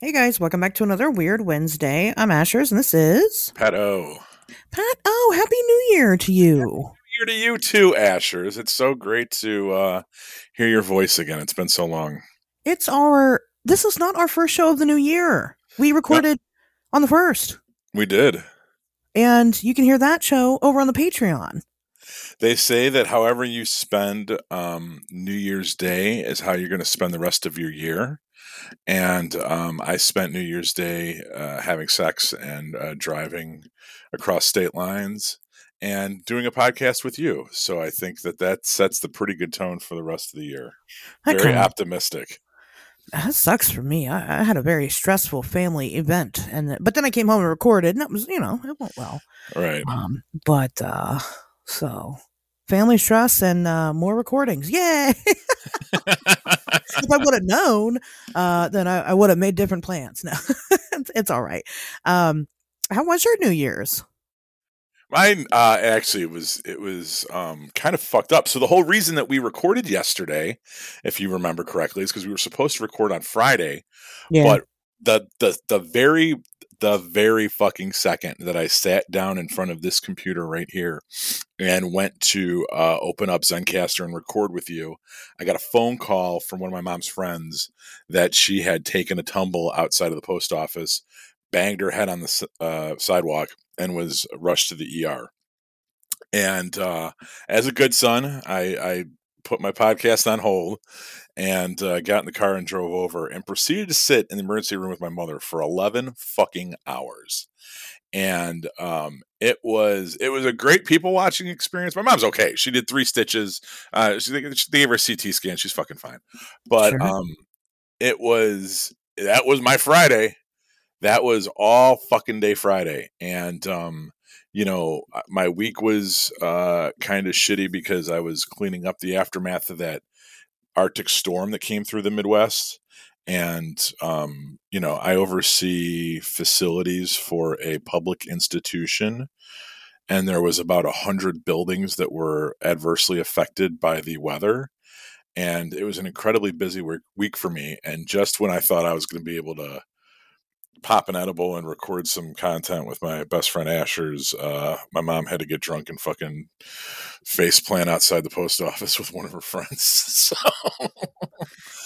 Hey guys, welcome back to another Weird Wednesday. I'm Ashers, and this is Pat O. Pat. Oh, Happy New Year to you. Happy New Year to you too, Ashers. It's so great to uh, hear your voice again. It's been so long. It's our. This is not our first show of the new year. We recorded on the first, We did. and you can hear that show over on the Patreon. They say that however you spend um, New Year's Day is how you're going to spend the rest of your year. And um, I spent New Year's Day uh, having sex and uh, driving across state lines and doing a podcast with you. So I think that that sets the pretty good tone for the rest of the year. That Very optimistic. that sucks for me. I, I had a very stressful family event, and but then I came home and recorded, and it was you know it went well. Right. Um, but uh, so family stress and uh, more recordings. Yay! if I would have known, uh, then I, I would have made different plans. No, it's, it's all right. Um, how was your New Year's? Mine uh, actually it was it was um, kind of fucked up. So the whole reason that we recorded yesterday, if you remember correctly, is because we were supposed to record on Friday, but the the the very the very fucking second that I sat down in front of this computer right here and went to uh, open up Zencastr and record with you, I got a phone call from one of my mom's friends that she had taken a tumble outside of the post office, banged her head on the uh, sidewalk, and was rushed to the ER. And uh, as a good son, I, I put my podcast on hold and uh, got in the car and drove over and proceeded to sit in the emergency room with my mother for 11 fucking hours. And um, it was it was a great people watching experience. My mom's okay. She did three stitches. Uh, she, they gave her a CT scan. She's fucking fine. But Sure. um, it was that was my Friday. That was all fucking day Friday, and um, you know uh, my week was uh, kind of shitty because I was cleaning up the aftermath of that Arctic storm that came through the Midwest. And, um, you know, I oversee facilities for a public institution. And there was about a hundred buildings that were adversely affected by the weather. And it was an incredibly busy week for me. And just when I thought I was going to be able to pop an edible and record some content with my best friend Asher's, uh, my mom had to get drunk and fucking face plant outside the post office with one of her friends. So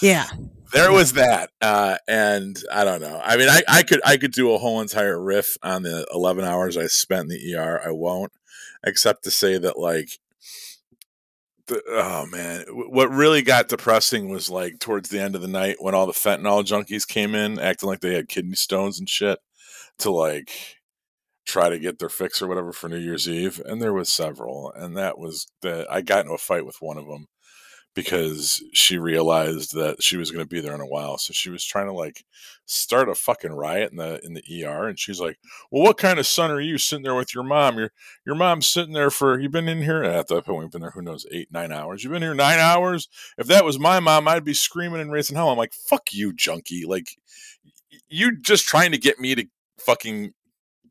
yeah, there was that. Uh, and I don't know. I mean, I, I could I could do a whole entire riff on the 11 hours I spent in the ER. I won't, except to say that like. The, oh man, what really got depressing was like towards the end of the night when all the fentanyl junkies came in acting like they had kidney stones and shit to like try to get their fix or whatever for New Year's Eve, and there was several, and that was that I got into a fight with one of them because she realized that she was going to be there in a while, so she was trying to like start a fucking riot in the in the ER, and she's like, "Well, what kind of son are you sitting there with your mom? Your your mom's sitting there for you've been in here at that point we've been there who knows eight nine hours. You've been here nine hours. If that was my mom, I'd be screaming and raising hell. I'm like, fuck you, junkie. Like you just trying to get me to fucking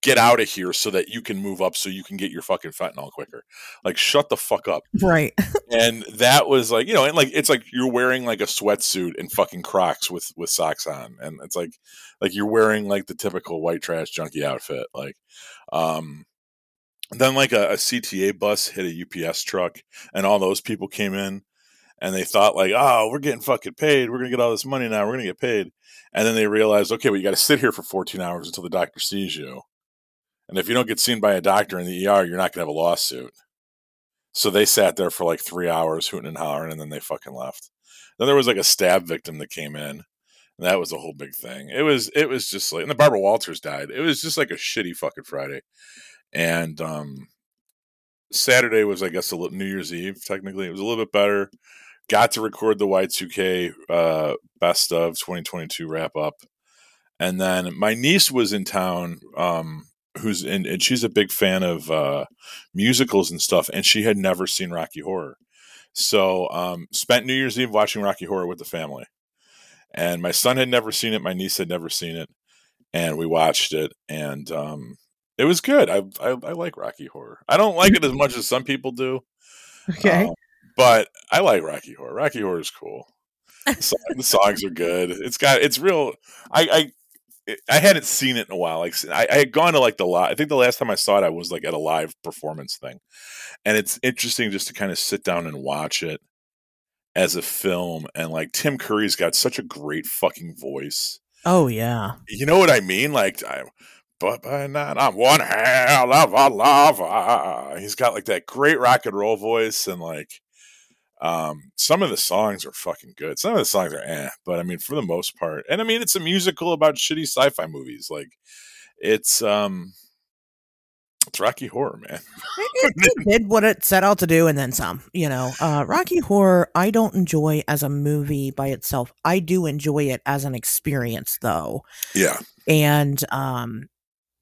get out of here so that you can move up so you can get your fucking fentanyl quicker. Like shut the fuck up. right. And that was like, you know, and like it's like you're wearing like a sweatsuit and fucking Crocs with with socks on. And it's like like you're wearing like the typical white trash junkie outfit. Like um then like a, a CTA bus hit a UPS truck and all those people came in and they thought like, oh, we're getting fucking paid. We're gonna get all this money now. We're gonna get paid. And then they realized, okay, well, you got to sit here for 14 hours until the doctor sees you. And if you don't get seen by a doctor in the ER, you're not gonna have a lawsuit. So they sat there for like three hours hooting and hollering, and then they fucking left. Then there was like a stab victim that came in. And that was a whole big thing. It was it was just like and the Barbara Walters died. It was just like a shitty fucking Friday. And um Saturday was I guess a little New Year's Eve, technically. It was a little bit better. Got to record the Y2K uh best of 2022 wrap up. And then my niece was in town, um, who's and, and she's a big fan of uh musicals and stuff, and she had never seen Rocky Horror. So um spent New Year's Eve watching Rocky Horror with the family. And my son had never seen it, my niece had never seen it, and we watched it and um it was good. I, I I like Rocky Horror. I don't like it as much as some people do. Okay. um, but I like Rocky Horror. Rocky Horror is cool. The, song- the songs are good. It's got it's real. I, I it, I hadn't seen it in a while. Like I, I had gone to like the live. I think the last time I saw it, I was like at a live performance thing, and it's interesting just to kind of sit down and watch it as a film. And like Tim Curry's got such a great fucking voice. Oh yeah. You know what I mean? Like I, but by night I'm one hell of a lover. He's got like that great rock and roll voice, and like um, some of the songs are fucking good. Some of the songs are eh, but I mean, for the most part, and I mean, it's a musical about shitty sci-fi movies. Like, it's um, it's Rocky Horror, man. it, it, did what it set out to do, and then some. You know, uh, Rocky Horror, I don't enjoy as a movie by itself. I do enjoy it as an experience, though. Yeah, and um,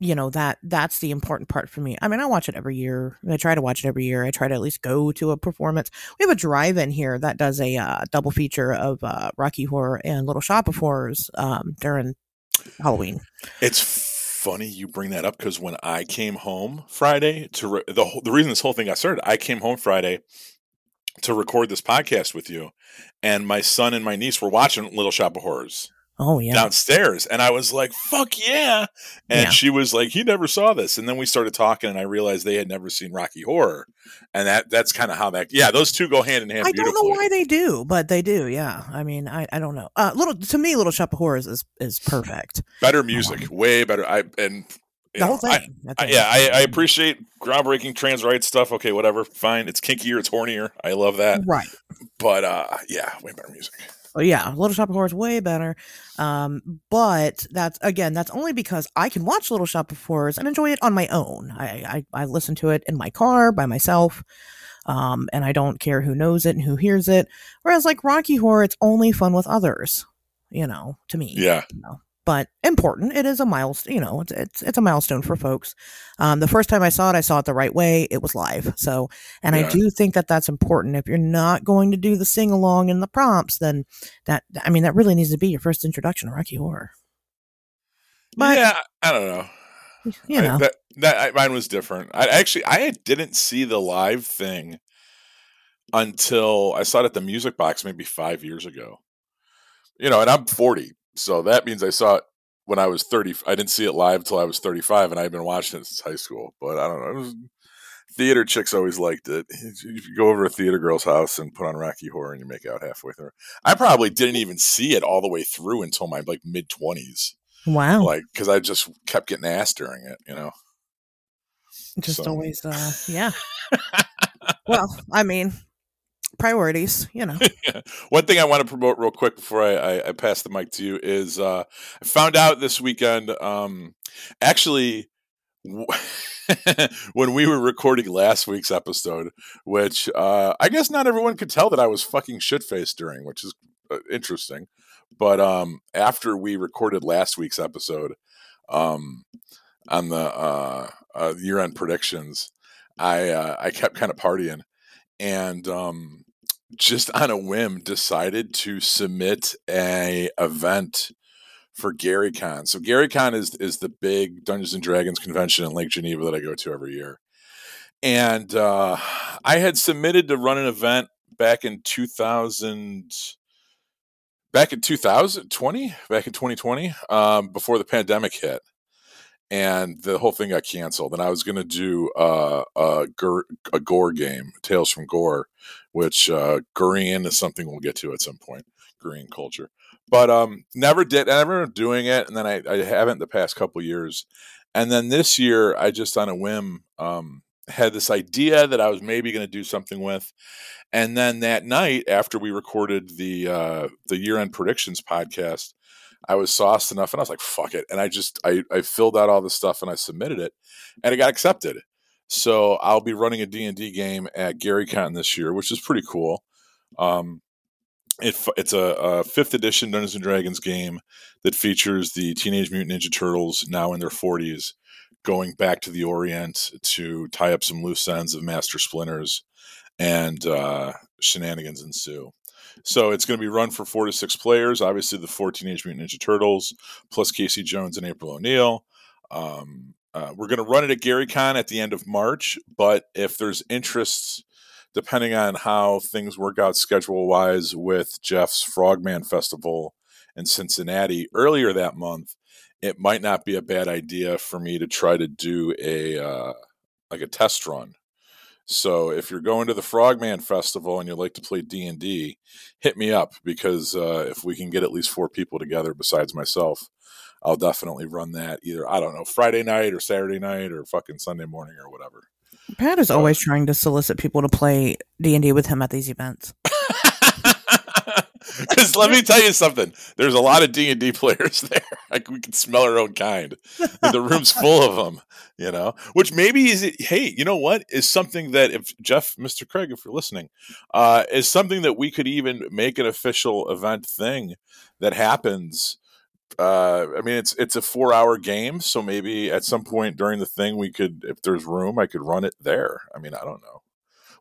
you know that that's the important part for me. I mean, I watch it every year. I try to watch it every year. I try to at least go to a performance. We have a drive-in here that does a uh, double feature of uh, Rocky Horror and Little Shop of Horrors um, during Halloween. It's funny you bring that up because when I came home Friday to re- the the reason this whole thing got started, I came home Friday to record this podcast with you, and my son and my niece were watching Little Shop of Horrors. Oh yeah. Downstairs. And I was like, fuck yeah. And yeah. she was like, he never saw this. And then we started talking and I realized they had never seen Rocky Horror. And that that's kind of how that yeah, those two go hand in hand. I don't know why they do, but they do, yeah. I mean, I, I don't know. Uh little to me, Little Shop of Horrors is is perfect. Better music, um, way better. I and the know, whole thing. I, I, yeah, I, I, appreciate groundbreaking trans rights stuff. Okay, whatever, fine. It's kinkier, it's hornier. I love that. Right. But uh yeah, way better music. Oh yeah, Little Shop of Horrors way better. Um, but that's again, that's only because I can watch Little Shop of Horrors and enjoy it on my own. I I, I listen to it in my car by myself, um, and I don't care who knows it and who hears it. Whereas like Rocky Horror, it's only fun with others. You know, to me. Yeah. You know? But important. It is a milestone, you know, it's, it's, it's a milestone for folks. Um, the first time I saw it, I saw it the right way. It was live. So, and yeah. I do think that that's important. If you're not going to do the sing along and the prompts, then that, I mean, that really needs to be your first introduction to Rocky Horror. But, yeah, I don't know. You know, I, that, that mine was different. I actually, I didn't see the live thing until I saw it at the music box maybe five years ago. You know, and I'm 40, so that means I saw it when I was 30. I didn't see it live until I was 35, and I've been watching it since high school. But I don't know. Was, theater chicks always liked it. If you go over to a theater girl's house and put on Rocky Horror and you make out halfway through. I probably didn't even see it all the way through until my like mid 20s. Wow. Like, because I just kept getting asked during it, you know? Just so. always, uh, yeah. well, I mean, priorities, you know. One thing I want to promote real quick before I, I, I pass the mic to you is uh, I found out this weekend, um, actually, when we were recording last week's episode, which uh, I guess not everyone could tell that I was fucking shit faced during, which is uh, interesting. But um, after we recorded last week's episode um, on the uh, uh year end predictions, I uh, I kept kind of partying and um, just on a whim decided to submit a event for GaryCon. So GaryCon is is the big Dungeons and Dragons convention in Lake Geneva that I go to every year. And uh, I had submitted to run an event back in 2000 back in 2020, back in 2020, um, before the pandemic hit and the whole thing got canceled. And I was going to do uh, a, a gore game, Tales from Gor, which uh, Gorean is something we'll get to at some point, Gorean culture. But um, never did, I never doing it, and then I, I haven't the past couple years. And then this year, I just on a whim um, had this idea that I was maybe going to do something with. And then that night, after we recorded the uh, the year end predictions podcast, I was sauced enough, and I was like, "Fuck it!" And I just I I filled out all the stuff and I submitted it, and it got accepted. So I'll be running a D and D game at GaryCon this year, which is pretty cool. Um, it, it's a, a, fifth edition Dungeons and Dragons game that features the Teenage Mutant Ninja Turtles now in their forties, going back to the Orient to tie up some loose ends of Master Splinters, and uh, shenanigans ensue. So it's going to be run for four to six players. Obviously, the four Teenage Mutant Ninja Turtles plus Casey Jones and April O'Neil. Um, uh, we're going to run it at GaryCon at the end of March, but if there's interest, depending on how things work out schedule wise with Jeff's Frogman Festival in Cincinnati earlier that month, it might not be a bad idea for me to try to do a uh, like a test run. So if you're going to the Frogman Festival and you'd like to play D and D, hit me up because uh, if we can get at least four people together besides myself, I'll definitely run that either I don't know Friday night or Saturday night or fucking Sunday morning or whatever. Pat is always trying to solicit people to play D and D with him at these events. Because let me tell you something, there's a lot of D and D players there. Like we can smell our own kind. the room's full of them. You know, which maybe is it. Hey, you know what is something that if Jeff, Mister Craig, if you're listening, uh, is something that we could even make an official event thing that happens. Uh, I mean, it's it's a four hour game, so maybe at some point during the thing, we could, if there's room, I could run it there. I mean, I don't know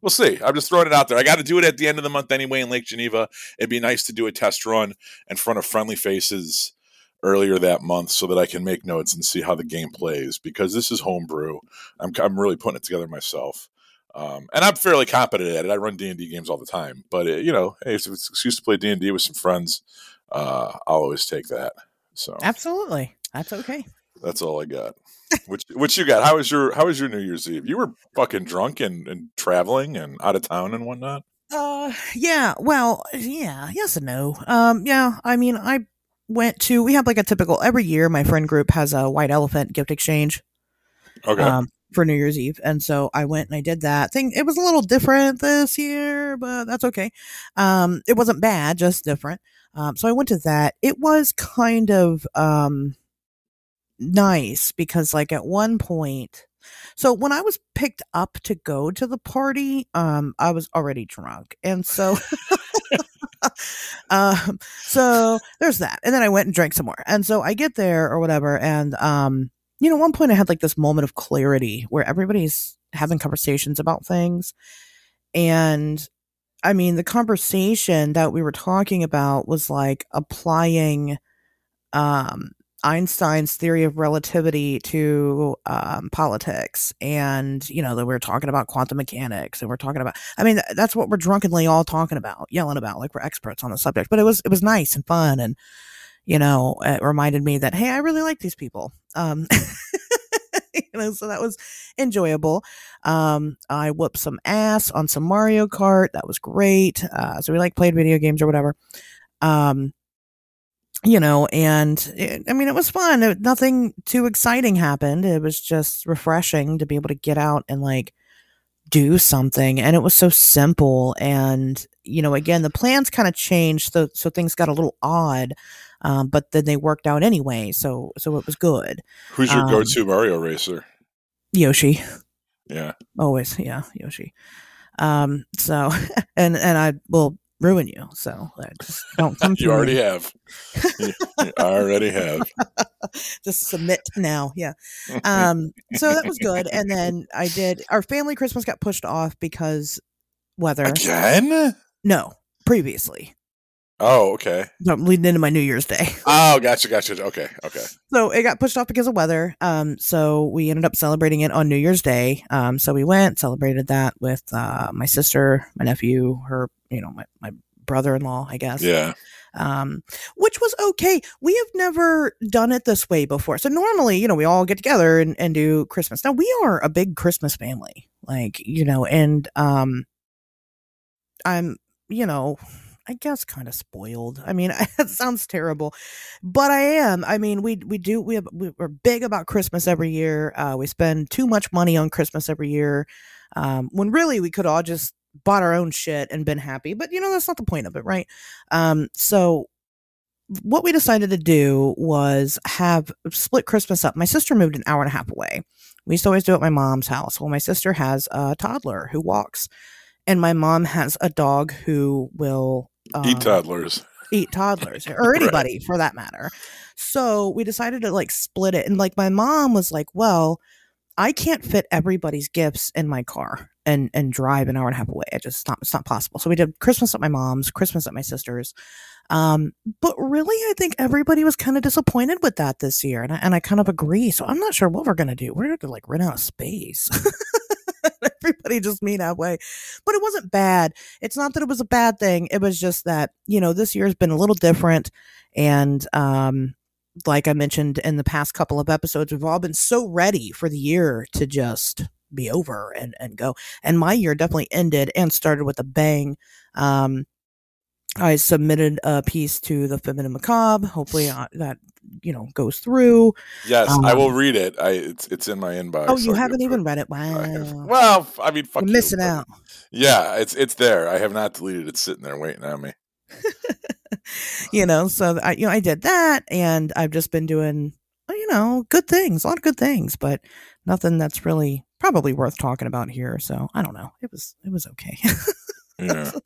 we'll see. I'm just throwing it out there. I got to do it at the end of the month anyway in Lake Geneva. It'd be nice to do a test run in front of friendly faces earlier that month so that I can make notes and see how the game plays because this is homebrew. I'm, I'm really putting it together myself. Um, and I'm fairly competent at it. I run D and D games all the time, but it, you know, hey, if it's an excuse to play D and D with some friends, uh, I'll always take that. So absolutely, that's okay. That's all I got. Which which you got? How was your How was your New Year's Eve? You were fucking drunk and, and traveling and out of town and whatnot. Uh, yeah. Well, yeah. Yes and no. Um, yeah. I mean, I went to. We have like a typical every year. My friend group has a white elephant gift exchange. Okay. Um, for New Year's Eve, and so I went and I did that thing. It was a little different this year, but that's okay. Um, it wasn't bad, just different. Um, so I went to that. It was kind of um nice because like at one point so when I was picked up to go to the party, um, I was already drunk, and so, um, so there's that. And then I went and drank some more, and so I get there or whatever, and um, you know, one point I had like this moment of clarity where everybody's having conversations about things, and I mean, the conversation that we were talking about was like applying, um, Einstein's theory of relativity to um, politics, and you know that we're talking about quantum mechanics, and we're talking about. I mean, that's what we're drunkenly all talking about, yelling about, like we're experts on the subject. But it was it was nice and fun, and you know, it reminded me that hey, I really like these people. Um, you know, so that was enjoyable. Um, I whooped some ass on some Mario Kart. That was great. Uh, so we like played video games or whatever. Um, you know, and it, I mean, it was fun. It, nothing too exciting happened. It was just refreshing to be able to get out and like do something. And it was so simple. And, you know, again, the plans kind of changed. So, so things got a little odd. Um, but then they worked out anyway. So, so it was good. Who's your um, go to Mario racer? Yoshi. Yeah. Always. Yeah. Yoshi. Um, so, and, and I will ruin you. So just don't come. you already me. have. you already have. just submit now. Yeah. Um. So that was good, and then I did. Our family Christmas got pushed off because weather again. No, previously. Oh, okay. So I'm leading into my New Year's Day. Oh, gotcha, gotcha. Okay, okay. So it got pushed off because of weather. Um, so we ended up celebrating it on New Year's Day. Um, so we went, celebrated that with uh, my sister, my nephew, her, you know, my, my brother-in-law, I guess. Yeah. Um, which was okay. We have never done it this way before. So normally, you know, we all get together and, and do Christmas. Now we are a big Christmas family, like, you know, and, um, I'm, you know, I guess kind of spoiled. I mean, it sounds terrible, but I am. I mean, we we do we have, we're big about Christmas every year. Uh, we spend too much money on Christmas every year, um, when really we could all just bought our own shit and been happy. But you know, that's not the point of it, right? Um, so what we decided to do was have split Christmas up. My sister moved an hour and a half away. We used to always do it at my mom's house. Well, my sister has a toddler who walks, and my mom has a dog who will uh, eat toddlers. eat toddlers or anybody right. for that matter. So we decided to like split it and like my mom was like well i can't fit everybody's gifts in my car and and drive an hour and a half away. It just not it's not possible. So we did christmas at my mom's christmas at my sister's um, but really i think everybody was kind of disappointed with that this year and I, and I kind of agree. So i'm not sure what we're gonna do. We're gonna like rent out space everybody just me that way. But it wasn't bad. It's not that it was a bad thing. It was just that, you know, this year's been a little different. And um, like I mentioned in the past couple of episodes, we've all been so ready for the year to just be over and, and go. And my year definitely ended and started with a bang. Um, I submitted a piece to the Feminine Macabre. Hopefully uh, that you know goes through. Yes, um, I will read it. I it's it's in my inbox. Oh, you haven't even read it. Wow. well, I mean, fuck You're missing out. Yeah, it's it's there. I have not deleted it. It's Sitting there waiting on me. you know, so I you know I did that, and I've just been doing you know good things, a lot of good things, but nothing that's really probably worth talking about here. So I don't know. It was it was okay. yeah.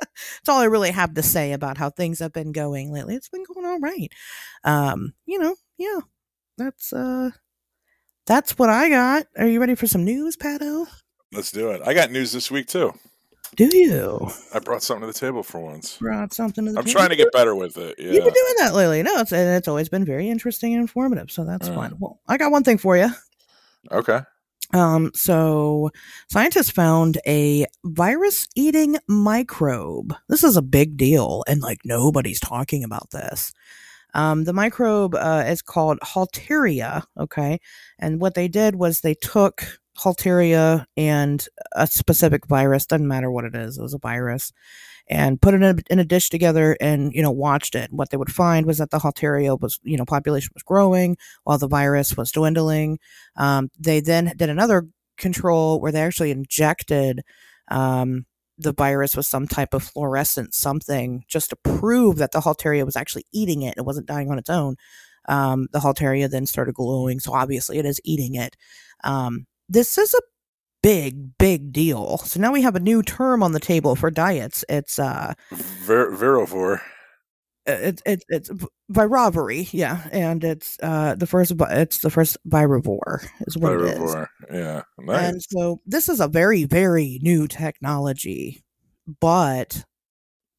That's all I really have to say about how things have been going lately. It's been going all right. Um, you know, yeah. That's uh that's what I got. Are you ready for some news, Pato? Let's do it. I got news this week too. Do you? I brought something to the table for once. Brought something to the I'm table. trying to get better with it. Yeah. You've been doing that lately. No, it's and it's always been very interesting and informative. So that's Mm. fine. Well, I got one thing for you. Okay. Um, so scientists found a virus eating microbe. This is a big deal, and like nobody's talking about this. Um, the microbe uh, is called Halteria. Okay, and what they did was they took Halteria and a specific virus. Doesn't matter what it is. It was a virus, and put it in a, in a dish together, and you know watched it. What they would find was that the Halteria was you know population was growing while the virus was dwindling. Um, they then did another control where they actually injected um, the virus with some type of fluorescent something just to prove that the Halteria was actually eating it. It wasn't dying on its own. Um, the Halteria then started glowing, so obviously it is eating it. Um, this is a big, big deal. So now we have a new term on the table for diets. It's uh, Ver- Verovore. it's it's it's virovory, yeah, and it's uh the first it's the first virovore is what it is. Yeah. Nice. And so this is a very very new technology, but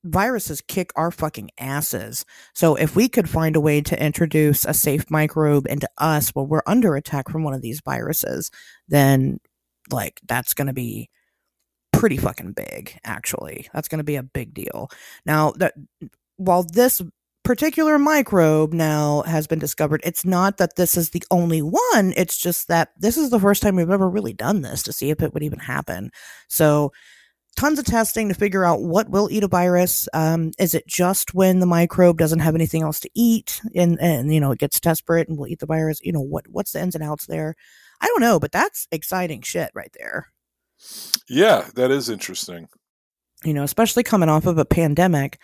viruses kick our fucking asses. So if we could find a way to introduce a safe microbe into us while we're under attack from one of these viruses, then like that's going to be pretty fucking big actually. That's going to be a big deal. Now that while this particular microbe now has been discovered, it's not that this is the only one. It's just that this is the first time we've ever really done this to see if it would even happen. So, tons of testing to figure out what will eat a virus. Um, is it just when the microbe doesn't have anything else to eat and, and you know, it gets desperate and will eat the virus? You know, what what's the ins and outs there? I don't know, but that's exciting shit right there. yeah, that is interesting. You know, especially coming off of a pandemic.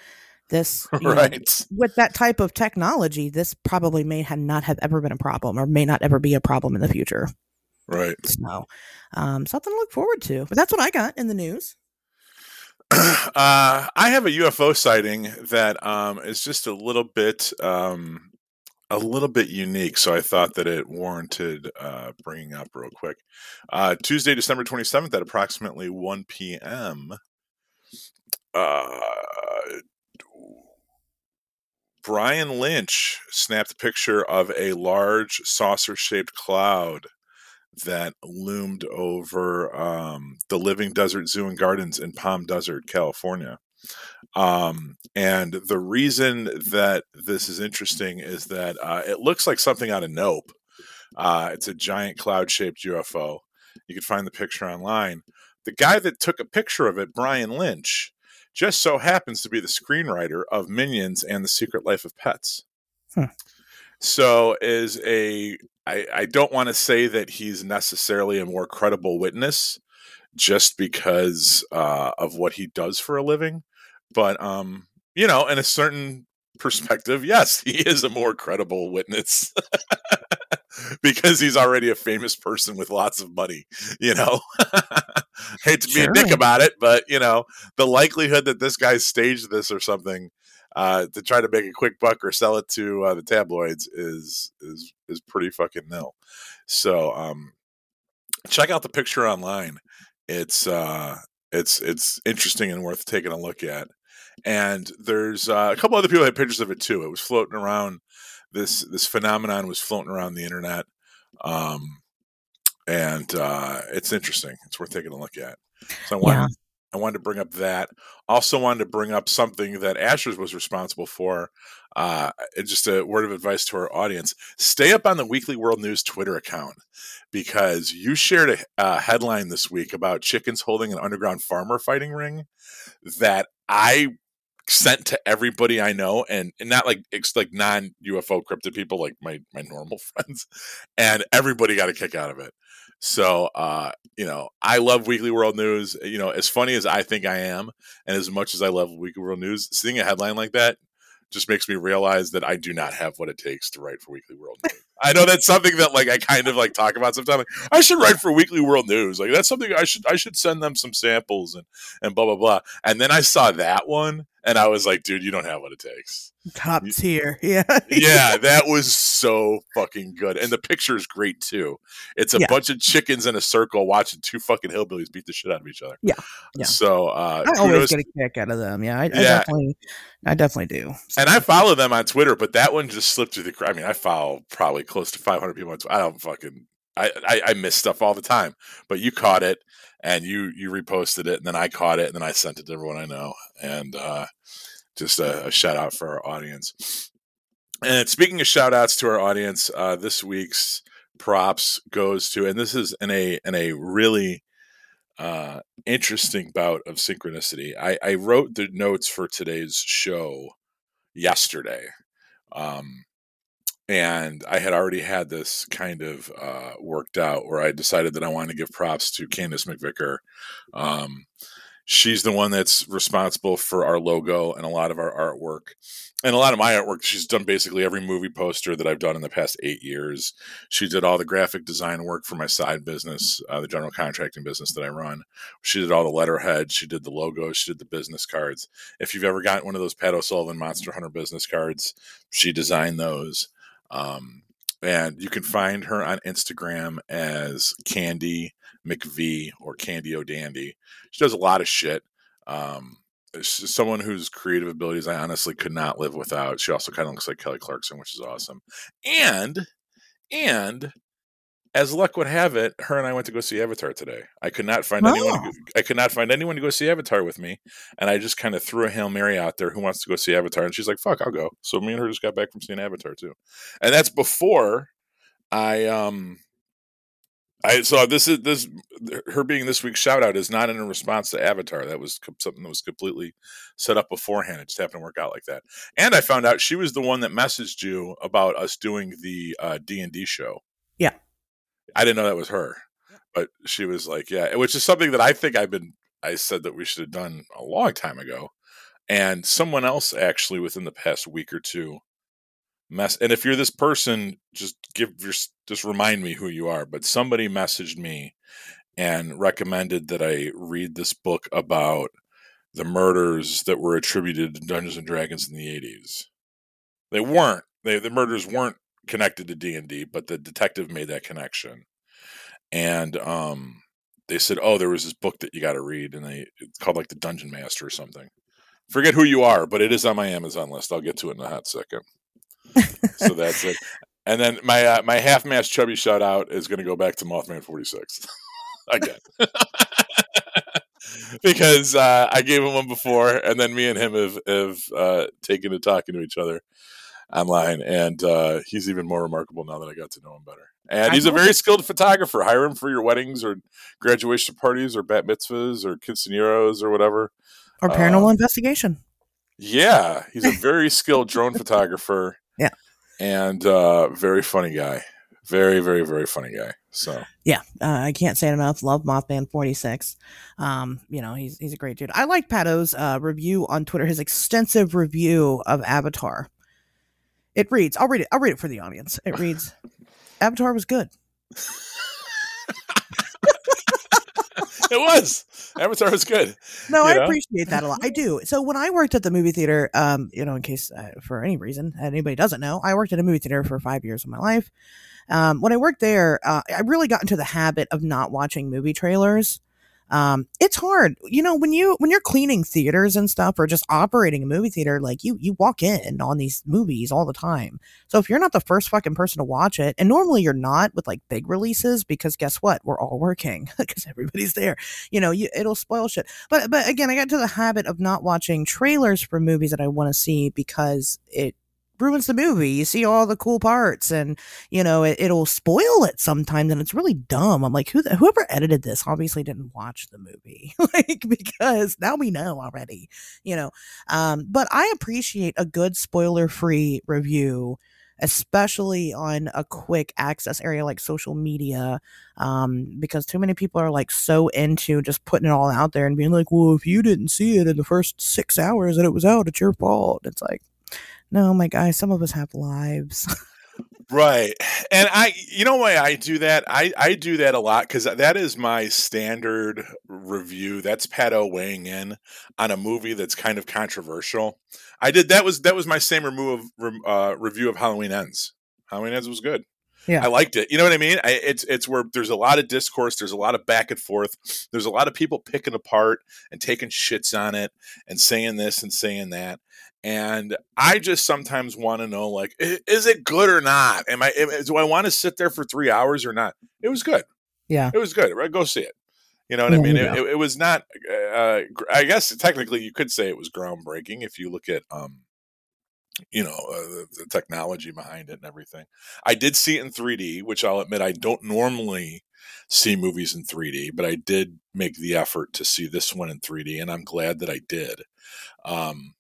This you know, right. with that type of technology, this probably may have not have ever been a problem or may not ever be a problem in the future. Right. So, um, something to look forward to. But that's what I got in the news. uh, I have a UFO sighting that um, is just a little bit um, a little bit unique, so I thought that it warranted uh, bringing up real quick. Uh, Tuesday, December twenty seventh, at approximately one p.m. Uh, Brian Lynch snapped a picture of a large saucer-shaped cloud that loomed over um, the Living Desert Zoo and Gardens in Palm Desert, California. Um, and the reason that this is interesting is that uh, it looks like something out of Nope. Uh, it's a giant cloud shaped UFO. You can find the picture online. The guy that took a picture of it, Brian Lynch, just so happens to be the screenwriter of Minions and The Secret Life of Pets. Huh. So, is a I, I don't want to say that he's necessarily a more credible witness just because uh, of what he does for a living, but um, you know, in a certain perspective, yes, he is a more credible witness because he's already a famous person with lots of money. You know, hate to be a dick about it, but you know, the likelihood that this guy staged this or something uh, to try to make a quick buck or sell it to uh, the tabloids is is is pretty fucking nil. So um, check out the picture online. It's uh, it's it's interesting and worth taking a look at. And there's uh, a couple other people had pictures of it too. It was floating around. This this phenomenon was floating around the internet, um, and uh, it's interesting. It's worth taking a look at. So I wanted, Yeah. I wanted to bring up that. Also wanted to bring up something that Asher's was responsible for. uh, just a word of advice to our audience: stay up on the Weekly World News Twitter account because you shared a uh, headline this week about chickens holding an underground farmer fighting ring that I sent to everybody I know, and, and not like it's like non UFO cryptid people, like my my normal friends, and everybody got a kick out of it. So, uh, you know, I love Weekly World News. You know, as funny as I think I am, and as much as I love Weekly World News, seeing a headline like that just makes me realize that I do not have what it takes to write for Weekly World News. I know that's something that like I kind of like talk about sometimes. Like, I should write for Weekly World News. Like that's something I should I should send them some samples and and blah blah blah. And then I saw that one and I was like, dude, you don't have what it takes. Top tier, yeah, yeah. That was so fucking good, and the picture is great too. It's a yeah. bunch of chickens in a circle watching two fucking hillbillies beat the shit out of each other. Yeah, yeah. So uh, I always get a kick out of them. Yeah, I, I definitely, I definitely do. So. And I follow them on Twitter, but that one just slipped through the. I mean, I follow probably close to 500 people. I don't fucking. I, I, I miss stuff all the time, but you caught it and you you reposted it, and then I caught it, and then I sent it to everyone I know, and uh, just a, a shout out for our audience. And speaking of shout outs to our audience, uh, this week's props goes to, and this is in a in a really uh, interesting bout of synchronicity. I, I wrote the notes for today's show yesterday, um, and I had already had this kind of uh, worked out where I decided that I wanted to give props to Candice McVicker. Um, she's the one that's responsible for our logo and a lot of our artwork and a lot of my artwork she's done basically every movie poster that i've done in the past eight years. She did all the graphic design work for my side business uh, the general contracting business that i run. She did all the letterhead she did the logos she did the business cards. If you've ever gotten one of those pat o'sullivan monster hunter business cards she designed those um, and you can find her on instagram as candy McV or Candy O'Dandy. She does a lot of shit. Um, someone whose creative abilities I honestly could not live without. She also kind of looks like Kelly Clarkson, which is awesome. And and as luck would have it, her and I went to go see Avatar today. I could not find oh. anyone. To, I could not find anyone to go see Avatar with me, and I just kind of threw a hail mary out there. Who wants to go see Avatar? And she's like, "Fuck, I'll go." So me and her just got back from seeing Avatar too, and that's before I um I so this is this her being this week's shout out is not in a response to Avatar. That was something that was completely set up beforehand. It just happened to work out like that. And I found out she was the one that messaged you about us doing the uh, D and D show. I didn't know that was her, but she was like, yeah, which is something that I think I've been. I said that we should have done a long time ago, and someone else actually within the past week or two mess and if you're this person just give your just remind me who you are but somebody messaged me and recommended that i read this book about the murders that were attributed to dungeons and dragons in the 80s they weren't they the murders weren't connected to d&d but the detective made that connection. And um they said oh there was this book that you got to read and they it's called like the dungeon master or something. Forget who you are but it is on my amazon list. I'll get to it in a hot second. So that's it. And then my uh, my half mast chubby shout out is going to go back to Mothman forty six again. because uh, I gave him one before, and then me and him have have uh, taken to talking to each other online, and uh, he's even more remarkable now that I got to know him better. And he's a very skilled photographer. Hire him for your weddings or graduation parties or bat mitzvahs or quinceañeros or whatever. Or paranormal um, investigation. Yeah, he's a very skilled drone photographer Yeah, and uh, very funny guy. Very, very, very funny guy. So yeah, uh, I can't say it enough. Love Mothman forty six. Um, you know he's he's a great dude. I like Pato's uh, review on Twitter. His extensive review of Avatar. It reads. I'll read it. I'll read it for the audience. It reads, Avatar was good. it was. Avatar was good. No, I know? appreciate that a lot. I do. So when I worked at the movie theater, um, you know, in case uh, for any reason anybody doesn't know, I worked at a movie theater for five years of my life. Um, when I worked there, uh, I really got into the habit of not watching movie trailers um, it's hard. You know when you when you're cleaning theaters and stuff or just operating a movie theater like you you walk in on these movies all the time. So if you're not the first fucking person to watch it and normally you're not with like big releases because guess what? We're all working because everybody's there. You know you, it'll spoil shit. But but again i got to the habit of not watching trailers for movies that i want to see because it ruins the movie. You see all the cool parts, and you know it, will spoil it sometimes, and it's really dumb. I'm like, who the, whoever edited this obviously didn't watch the movie, like because now we know already, you know. Um, but I appreciate a good spoiler free review especially on a quick access area like social media um, because too many people are like so into just putting it all out there and being like well if you didn't see it in the first six hours that it was out it's your fault it's like no my guy some of us have lives right and i you know why i do that i i do that a lot because that is my standard review that's pato weighing in on a movie that's kind of controversial i did that was that was my same remove uh, review of halloween ends halloween ends was good yeah. I liked it. You know what I mean? I, it's it's where there's a lot of discourse, there's a lot of back and forth, there's a lot of people picking apart and taking shits on it and saying this and saying that. And I just sometimes want to know, like, is it good or not? Am I? Do I want to sit there for three hours or not? It was good. Yeah, it was good. Right? Go see it. You know what yeah, I mean? Yeah. It, it, was not. Uh, I guess technically you could say it was groundbreaking if you look at, um, you know, uh, the, the, technology behind it and everything. I did see it in 3D, which I'll admit I don't normally see movies in 3D, but I did make the effort to see this one in 3D, and I'm glad that I did. Um,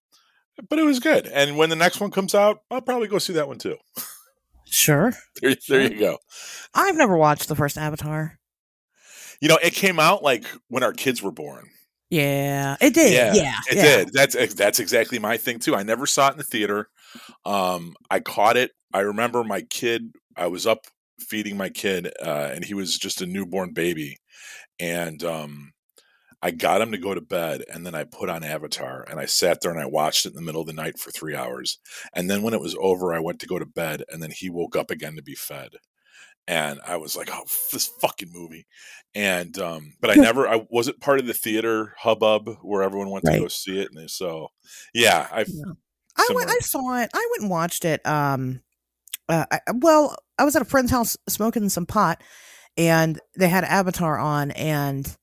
but it was good. And when the next one comes out, I'll probably go see that one too. Sure. there, there you go. I've never watched the first Avatar. You know, it came out like when our kids were born. Yeah, it did. Yeah, yeah it yeah. did. That's that's exactly my thing too. I never saw it in the theater. Um, I caught it. I remember my kid. I was up feeding my kid, uh, and he was just a newborn baby, and um, I got him to go to bed and then I put on Avatar and I sat there and I watched it in the middle of the night for three hours. And then when it was over, I went to go to bed and then he woke up again to be fed. And I was like, oh, this fucking movie. And, um, but I never, I wasn't part of the theater hubbub where everyone went right. to go see it. And so, yeah, I, yeah. I went, I saw it. I went and watched it. Um, uh, I, well, I was at a friend's house smoking some pot and they had Avatar on and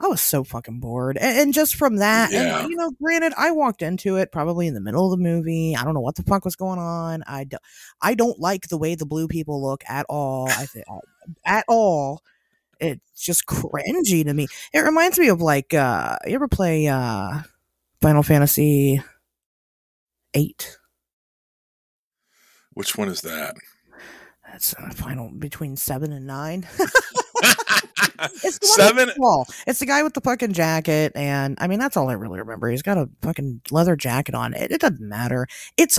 I was so fucking bored. And, and just from that, yeah. and you know, granted, I walked into it probably in the middle of the movie. I don't know what the fuck was going on. I, do, I don't like the way the blue people look at all. I think at all. It's just cringy to me. It reminds me of like, uh, you ever play uh, Final Fantasy eight? Which one is that? That's uh, final between seven and nine. it's the seven. Wall. It's the guy with the fucking jacket, and I mean that's all I really remember. He's got a fucking leather jacket on. It, it doesn't matter. It's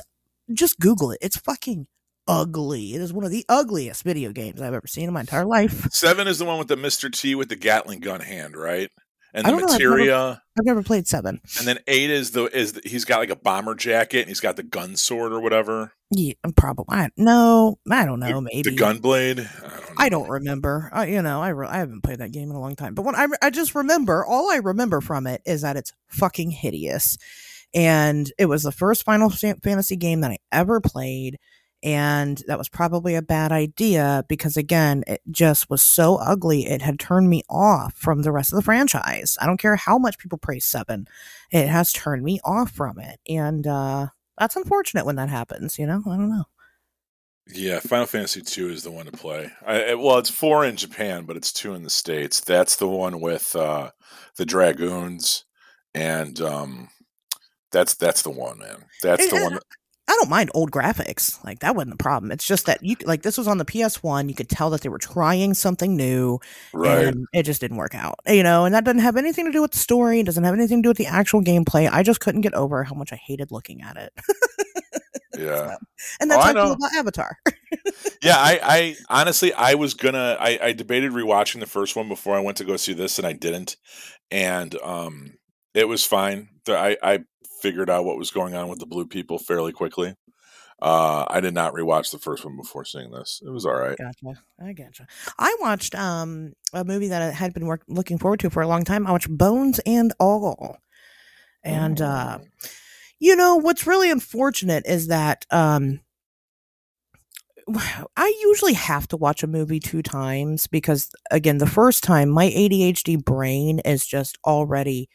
just Google it. It's fucking ugly. It is one of the ugliest video games I've ever seen in my entire life. Seven is the one with the Mr. T with the Gatling gun hand, right? And the materia. I've never, I've never, played seven. And then eight is the is the, he's got like a bomber jacket and he's got the gun sword or whatever. Yeah, probably. I, no, I don't know. The, maybe the gun blade. I don't, I don't remember. Uh, you know, I re- I haven't played that game in a long time. But when I I just remember, all I remember from it is that it's fucking hideous, and it was the first Final Fantasy game that I ever played, and that was probably a bad idea because again, it just was so ugly. It had turned me off from the rest of the franchise. I don't care how much people praise Seven, it has turned me off from it, and. uh that's unfortunate when that happens. You know, I don't know. Yeah, Final Fantasy two is the one to play. I, well, it's four in Japan, but it's two in the states. That's the one with uh, the dragoons, and um, that's that's the one, man. That's the one. That, I don't mind old graphics. Like that wasn't the problem. It's just that you like this was on the PS1. You could tell that they were trying something new, right? And it just didn't work out. You know, and that doesn't have anything to do with the story. It doesn't have anything to do with the actual gameplay. I just couldn't get over how much I hated looking at it. yeah, so, and that's oh, how I feel about Avatar. yeah, I, I honestly, I was gonna, I, I debated rewatching the first one before I went to go see this, and I didn't, and um, it was fine. I, I figured out what was going on with the blue people fairly quickly. Uh, I did not rewatch the first one before seeing this. It was all right. Gotcha. I gotcha. I watched um, a movie that I had been work- looking forward to for a long time. I watched Bones and All. And, uh, mm. you know, what's really unfortunate is that um, I usually have to watch a movie two times because, again, the first time my ADHD brain is just already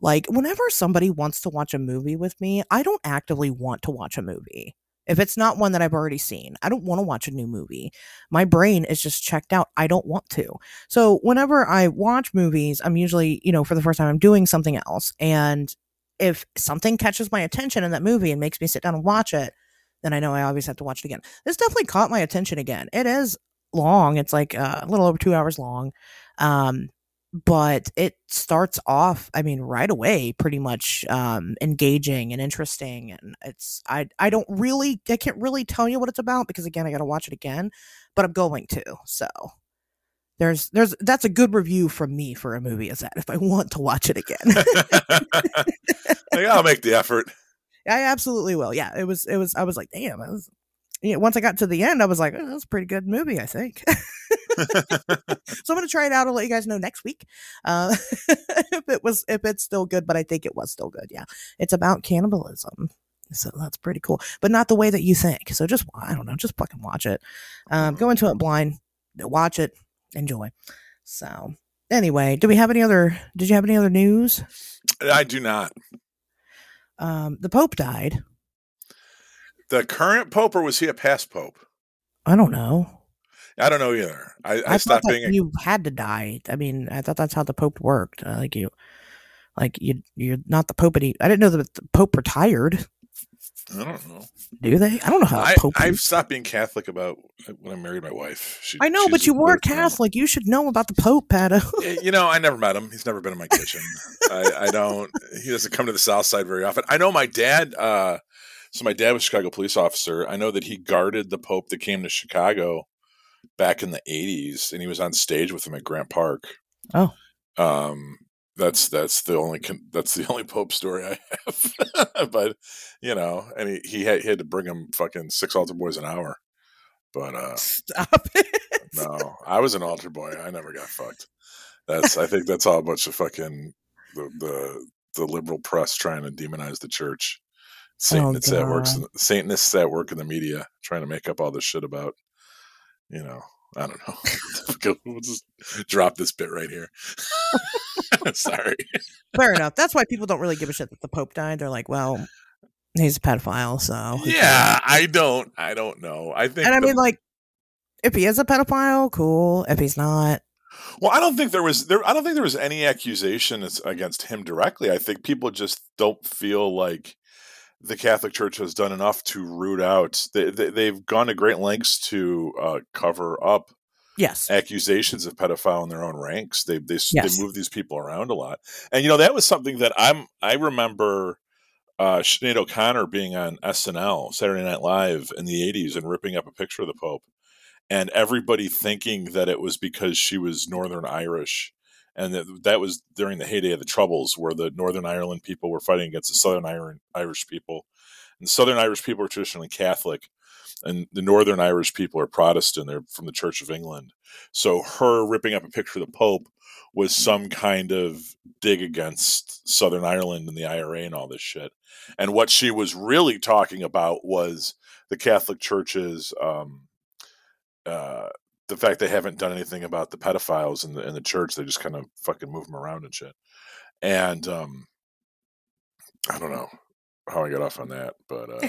like whenever somebody wants to watch a movie with me, I don't actively want to watch a movie. If it's not one that I've already seen, I don't want to watch a new movie. My brain is just checked out. I don't want to. So whenever I watch movies, I'm usually, you know, for the first time, I'm doing something else. And if something catches my attention in that movie and makes me sit down and watch it, then I know I always have to watch it again. This definitely caught my attention again. It is long. It's like uh, a little over two hours long. Um, but it starts off i mean right away pretty much um engaging and interesting and it's i i don't really i can't really tell you what it's about because again i gotta watch it again but i'm going to so. There's there's that's a good review from me for a movie is that if i want to watch it again. Like, i'll make the effort. I absolutely will yeah it was it was i was like damn was you know, once i got to the end i was like oh, that's a pretty good movie i think so I'm gonna try it out. I'll let you guys know next week uh, if it was if it's still good. But I think it was still good. Yeah, it's about cannibalism. So that's pretty cool, but not the way that you think. So just I don't know, just fucking watch it. Um, go into it blind, watch it, enjoy. So anyway, do we have any other? Did you have any other news? I do not. Um, the Pope died. The current Pope, or was he a past Pope? I don't know. I don't know either. I, I, I stopped being. that you had to die. I mean, I thought that's how the Pope worked. Uh, like you, like you, you're not the Pope. Any, I didn't know that the Pope retired. I don't know. Do they? I don't know how. I, Pope I've stopped being Catholic about uh, when I married my wife. She, I know, but you were. Catholic. You should know about the Pope, Pato. You know, I never met him. He's never been in my kitchen. I, I don't. He doesn't come to the South Side very often. I know my dad. uh So my dad was a Chicago police officer. I know that he guarded the Pope that came to Chicago back in the '80s, and he was on stage with him at Grant Park. Oh. um, that's that's the only that's the only Pope story I have. but you know, and he he had, he had to bring him fucking six altar boys an hour. But uh Stop it. no, I was an altar boy. I never got fucked. That's I think that's all a bunch of fucking the the, the liberal press trying to demonize the church. Oh, Satanists that works God. Satanists that work in the media trying to make up all this shit about, you know, I don't know. we'll just drop this bit right here. Sorry. Fair enough. That's why people don't really give a shit that the Pope died. They're like, well, he's a pedophile, so cares? Yeah, I don't I don't know. I think And I the- mean, like, if he is a pedophile, cool. If he's not, Well, I don't think there was there. I don't think there was any accusation against him directly. I think people just don't feel like the Catholic Church has done enough to root out. They, they, they've gone to great lengths to uh, cover up yes, accusations of pedophile in their own ranks. They they Yes. they move these people around a lot, and you know that was something that I'm. I remember. Uh, Sinead O'Connor being on SNL Saturday Night Live in the '80s and ripping up a picture of the Pope, and everybody thinking that it was because she was Northern Irish, and that that was during the heyday of the Troubles, where the Northern Ireland people were fighting against the Southern Irish people, and the Southern Irish people are traditionally Catholic, and the Northern Irish people are Protestant. They're from the Church of England. So her ripping up a picture of the Pope was some kind of dig against Southern Ireland and the IRA and all this shit. And what she was really talking about was the Catholic Church's um, uh, the fact they haven't done anything about the pedophiles in the in the church. They just kind of fucking move them around and shit. And um, I don't know how I got off on that, but uh,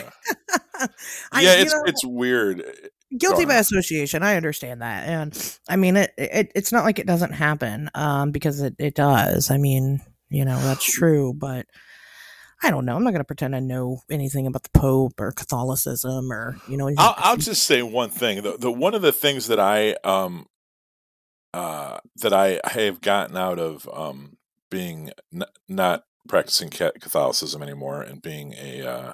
I, yeah, it's know, it's weird. guilty by association. I understand that, and I mean, it, it it's not like it doesn't happen, um, because it it does. I mean, you know, that's true, but. I don't know. I'm not going to pretend I know anything about the Pope or Catholicism or you know. I'll, I'll just say one thing. The, the one of the things that I um uh that I have gotten out of um being n- not practicing Catholicism anymore and being a uh,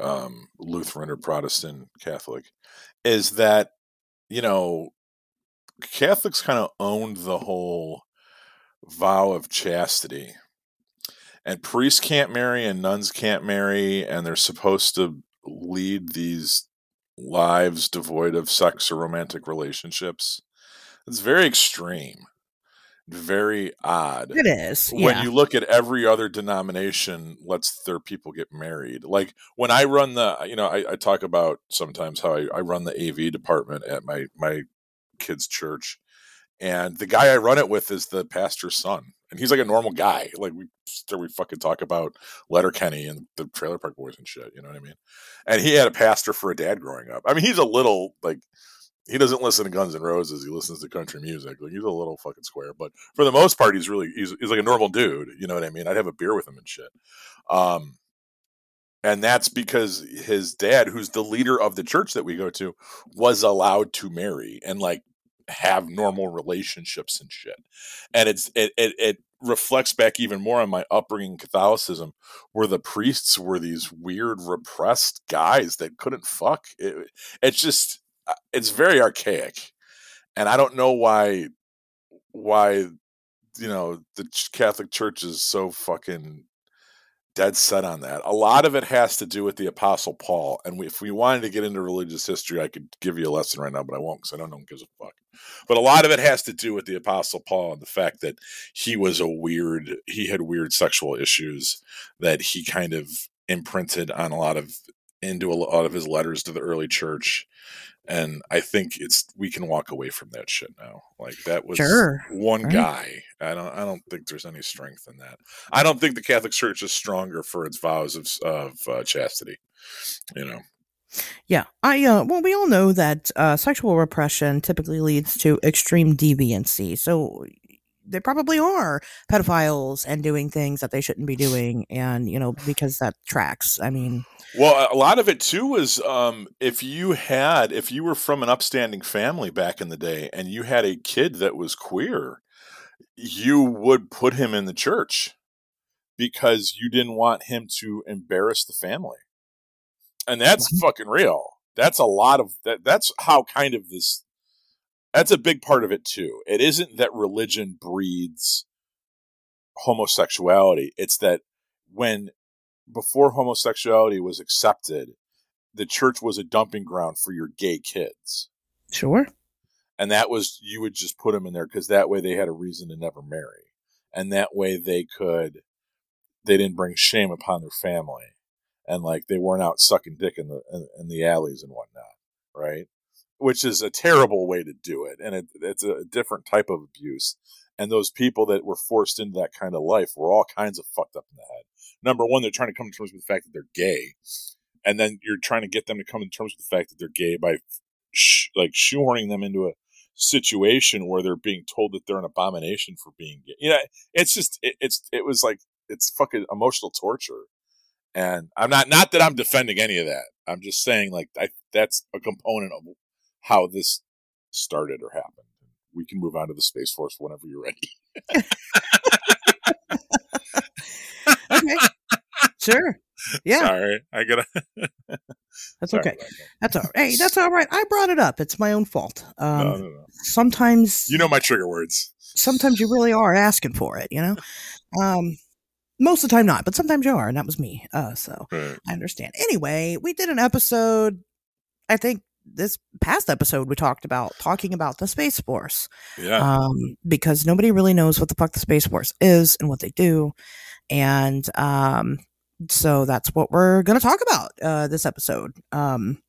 um, Lutheran or Protestant Catholic is that you know Catholics kind of owned the whole vow of chastity. And priests can't marry and nuns can't marry, and they're supposed to lead these lives devoid of sex or romantic relationships. It's very extreme, very odd. It is. When you look at every other denomination, lets their people get married. Like when I run the, you know, I, I talk about sometimes how I, I run the AV department at my my kids' church, and the guy I run it with is the pastor's son. And he's like a normal guy. Like we we fucking talk about Letterkenny and the Trailer Park Boys and shit. You know what I mean? And he had a pastor for a dad growing up. I mean, he's a little like he doesn't listen to Guns N' Roses. He listens to country music. Like he's a little fucking square, but for the most part, he's really he's, he's like a normal dude. You know what I mean? I'd have a beer with him and shit. Um, and that's because his dad, who's the leader of the church that we go to, was allowed to marry and like have normal relationships and shit. And it's it it, it reflects back even more on my upbringing in Catholicism, where the priests were these weird repressed guys that couldn't fuck. It, it's just uh, it's very archaic, and I don't know why why you know the Catholic Church is so fucking dead set on that. A lot of it has to do with the Apostle Paul. And we, if we wanted to get into religious history, I could give you a lesson right now, but I won't because I don't know who gives a fuck. But a lot of it has to do with the Apostle Paul and the fact that he was a weird, he had weird sexual issues that he kind of imprinted on a lot of into a lot of his letters to the early church and I think it's we can walk away from that shit now. Like that was sure. one right. guy. I don't I don't think there's any strength in that. I don't think the Catholic Church is stronger for its vows of of uh, chastity. You know. Yeah, I uh, well, we all know that uh, sexual repression typically leads to extreme deviancy. So they probably are pedophiles and doing things that they shouldn't be doing, and you know because that tracks. I mean, well, a lot of it too was um, if you had, if you were from an upstanding family back in the day and you had a kid that was queer, you would put him in the church because you didn't want him to embarrass the family. And that's fucking real. That's a lot of that. That's how kind of this, that's a big part of it too. It isn't that religion breeds homosexuality. It's that when before homosexuality was accepted, the church was a dumping ground for your gay kids. Sure. And that was, you would just put them in there because that way they had a reason to never marry. And that way they could, they didn't bring shame upon their family. And like they weren't out sucking dick in the, in, in the alleys and whatnot. Right. Which is a terrible way to do it. And it, it's a different type of abuse. And those people that were forced into that kind of life were all kinds of fucked up in the head number one, they're trying to come to terms with the fact that they're gay, and then you're trying to get them to come to terms with the fact that they're gay by sh- like shoehorning them into a situation where they're being told that they're an abomination for being gay. You know, it's just it, it's it was like it's fucking emotional torture. And I'm not not that I'm defending any of that. I'm just saying like I, that's a component of how this started or happened. We can move on to the Space Force whenever you're ready. okay. Sure. Yeah. Sorry. I gotta That's okay. That. That's all right. Hey, that's all right. I brought it up. It's my own fault. Um, no, no, no. sometimes You know my trigger words. Sometimes you really are asking for it, you know? Um most of the time not, but sometimes you are, and that was me. Uh so right. I understand. Anyway, we did an episode I think this past episode we talked about talking about the space force yeah um, because nobody really knows what the fuck the space force is and what they do and um, so that's what we're going to talk about uh, this episode. Um,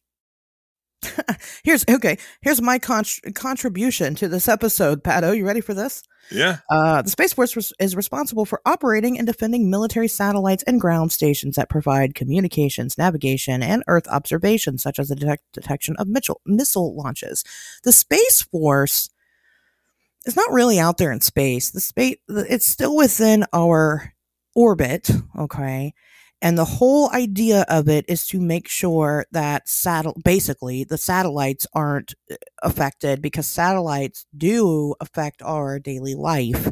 here's okay. Here's my con- contribution to this episode. Pato, you ready for this? Yeah. Uh, the Space Force res- is responsible for operating and defending military satellites and ground stations that provide communications, navigation, and Earth observation, such as the detect- detection of missile missile launches. The Space Force is not really out there in space. The space it's still within our orbit, okay? And the whole idea of it is to make sure that satel- basically the satellites aren't uh, affected because satellites do affect our daily life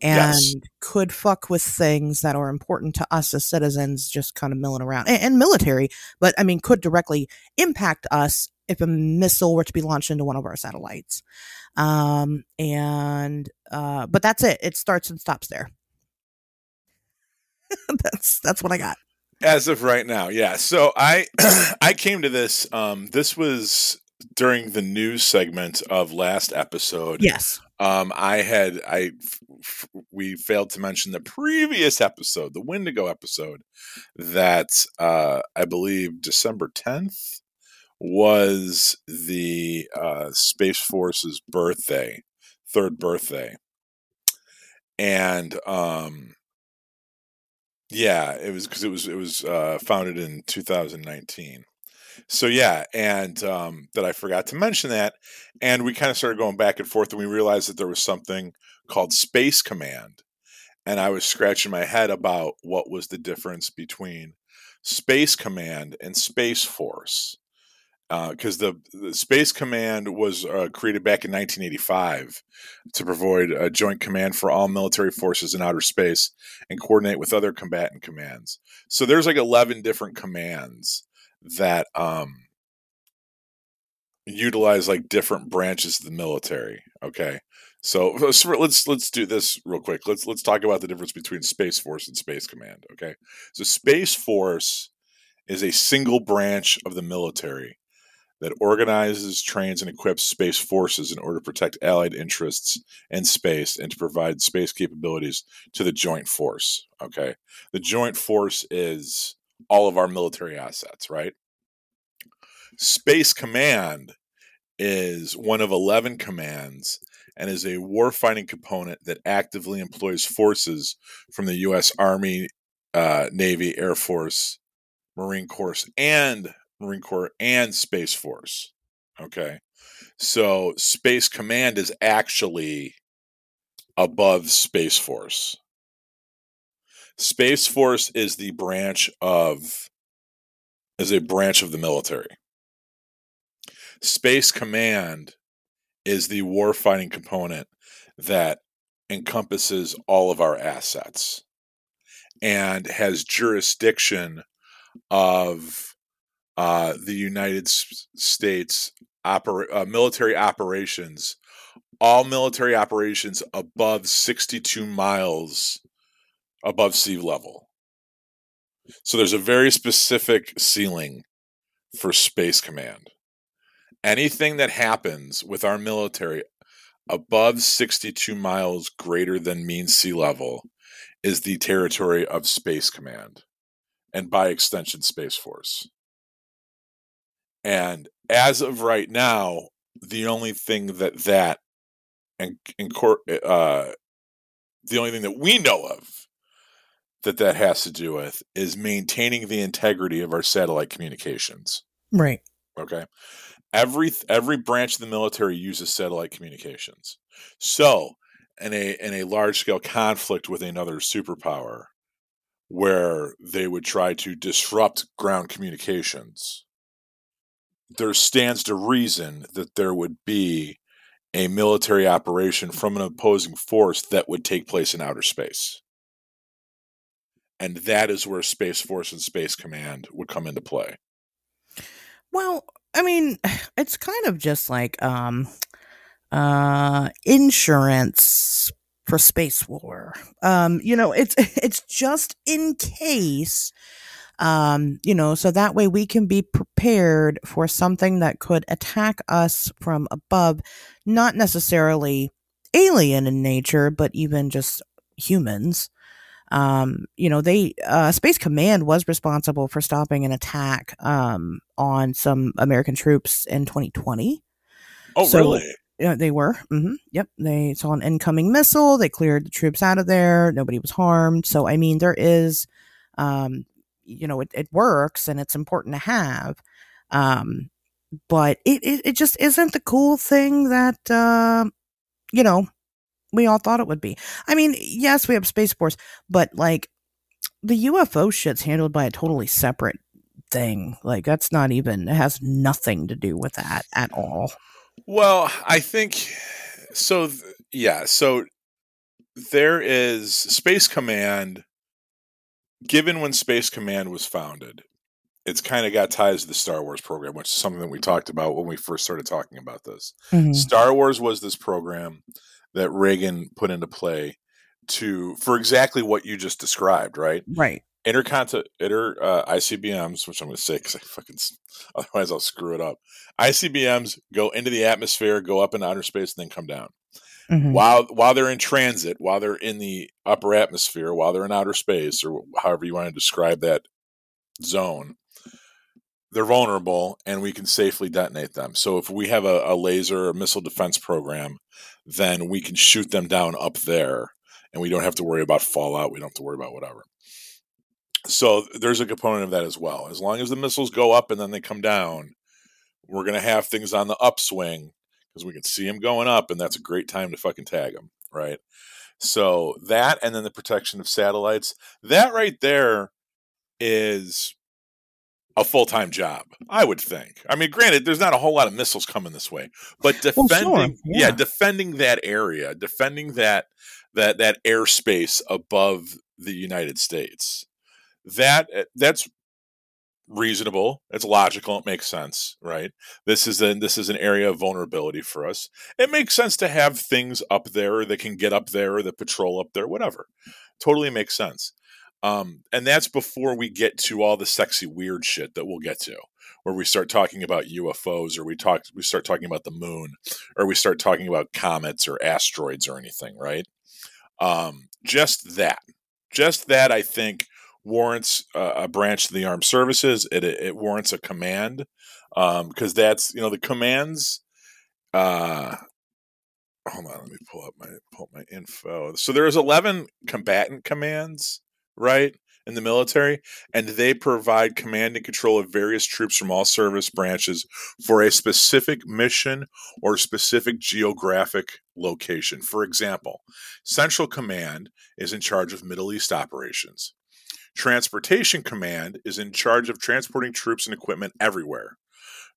and yes. could fuck with things that are important to us as citizens just kind of milling around and, and military, but I mean, could directly impact us if a missile were to be launched into one of our satellites. Um, and, uh, but that's it. It starts and stops there. that's that's what I got. As of right now, yeah. So I I came to this. Um, this was during the news segment of last episode. Yes. Um, I had I f- we failed to mention the previous episode, the Wendigo episode, that uh, I believe December tenth was the uh, Space Force's birthday, third birthday, and um, yeah, it was because it was it was uh, founded in 2019. So yeah, and um, that I forgot to mention that, and we kind of started going back and forth, and we realized that there was something called Space Command, and I was scratching my head about what was the difference between Space Command and Space Force, because uh, the, the, Space Command was uh, created back in 1985 to provide a joint command for all military forces in outer space and coordinate with other combatant commands. So there's like 11 different commands that um, utilize like different branches of the military. Okay, so let's let's do this real quick. Let's let's talk about the difference between Space Force and Space Command. Okay, so Space Force is a single branch of the military that organizes, trains, and equips space forces in order to protect Allied interests in space and to provide space capabilities to the joint force. Okay, the joint force is all of our military assets, right? Space Command is one of 11 commands and is a warfighting component that actively employs forces from the U.S. Army, uh, Navy, Air Force, Marine Corps, and Marine Corps and Space Force. Okay. So Space Command is actually above Space Force. Space Force is the branch of is a branch of the military. Space Command is the warfighting component that encompasses all of our assets and has jurisdiction of uh, the United States oper- uh, military operations, all military operations above 62 miles above sea level. So there's a very specific ceiling for Space Command. Anything that happens with our military above 62 miles greater than mean sea level is the territory of Space Command and by extension, Space Force. And as of right now, the only thing that that and, and uh, the only thing that we know of that that has to do with is maintaining the integrity of our satellite communications. Right. Okay. Every every branch of the military uses satellite communications. So, in a in a large scale conflict with another superpower, where they would try to disrupt ground communications, there stands to reason that there would be a military operation from an opposing force that would take place in outer space and that is where Space Force and Space Command would come into play. Well, I mean, it's kind of just like um uh insurance for space war. Um you know, it's it's just in case um you know, so that way we can be prepared for something that could attack us from above, not necessarily alien in nature, but even just humans. Um, you know, they uh, Space Command was responsible for stopping an attack um, on some American troops in 2020. Oh, so, really? Yeah, they were. Mm-hmm. Yep, they saw an incoming missile. They cleared the troops out of there. Nobody was harmed. So, I mean, there is, um, you know, it, it works and it's important to have. Um, but it, it, it just isn't the cool thing that, uh, you know, we all thought it would be. I mean, yes, we have Space Force, but like the UFO shit's handled by a totally separate thing. Like that's not even it has nothing to do with that at all. Well, I think so th- yeah, so there is Space Command given when Space Command was founded. It's kind of got ties to the Star Wars program, which is something that we talked about when we first started talking about this. Mm-hmm. Star Wars was this program that Reagan put into play to for exactly what you just described, right? Right. Intercontinental inter uh, ICBMs, which I'm going to say because I fucking otherwise I'll screw it up. ICBMs go into the atmosphere, go up into outer space, and then come down. Mm-hmm. While while they're in transit, while they're in the upper atmosphere, while they're in outer space, or however you want to describe that zone, they're vulnerable, and we can safely detonate them. So if we have a, a laser or missile defense program then we can shoot them down up there and we don't have to worry about fallout. We don't have to worry about whatever. So there's a component of that as well. As long as the missiles go up and then they come down, we're going to have things on the upswing because we can see them going up, and that's a great time to fucking tag them, right? So that, and then the protection of satellites, that right there is a full time job, I would think. I mean, granted, there's not a whole lot of missiles coming this way, but defending, well, sure. yeah. yeah, defending that area, defending that that that airspace above the United States, that eh, that's reasonable it's logical it makes sense right? This is a this is an area of vulnerability for us. It makes sense to have things up there that can get up there that patrol up there whatever. Totally makes sense. Um, and that's before we get to all the sexy weird shit that we'll get to where we start talking about ufos or we talk we start talking about the moon or we start talking about comets or asteroids or anything right? Um, just that. Just that i think warrants uh, a branch of the armed services. It, it warrants a command because um, that's you know the commands. Uh, hold on, let me pull up my pull up my info. So there's 11 combatant commands, right, in the military, and they provide command and control of various troops from all service branches for a specific mission or specific geographic location. For example, Central Command is in charge of Middle East operations. Transportation Command is in charge of transporting troops and equipment everywhere.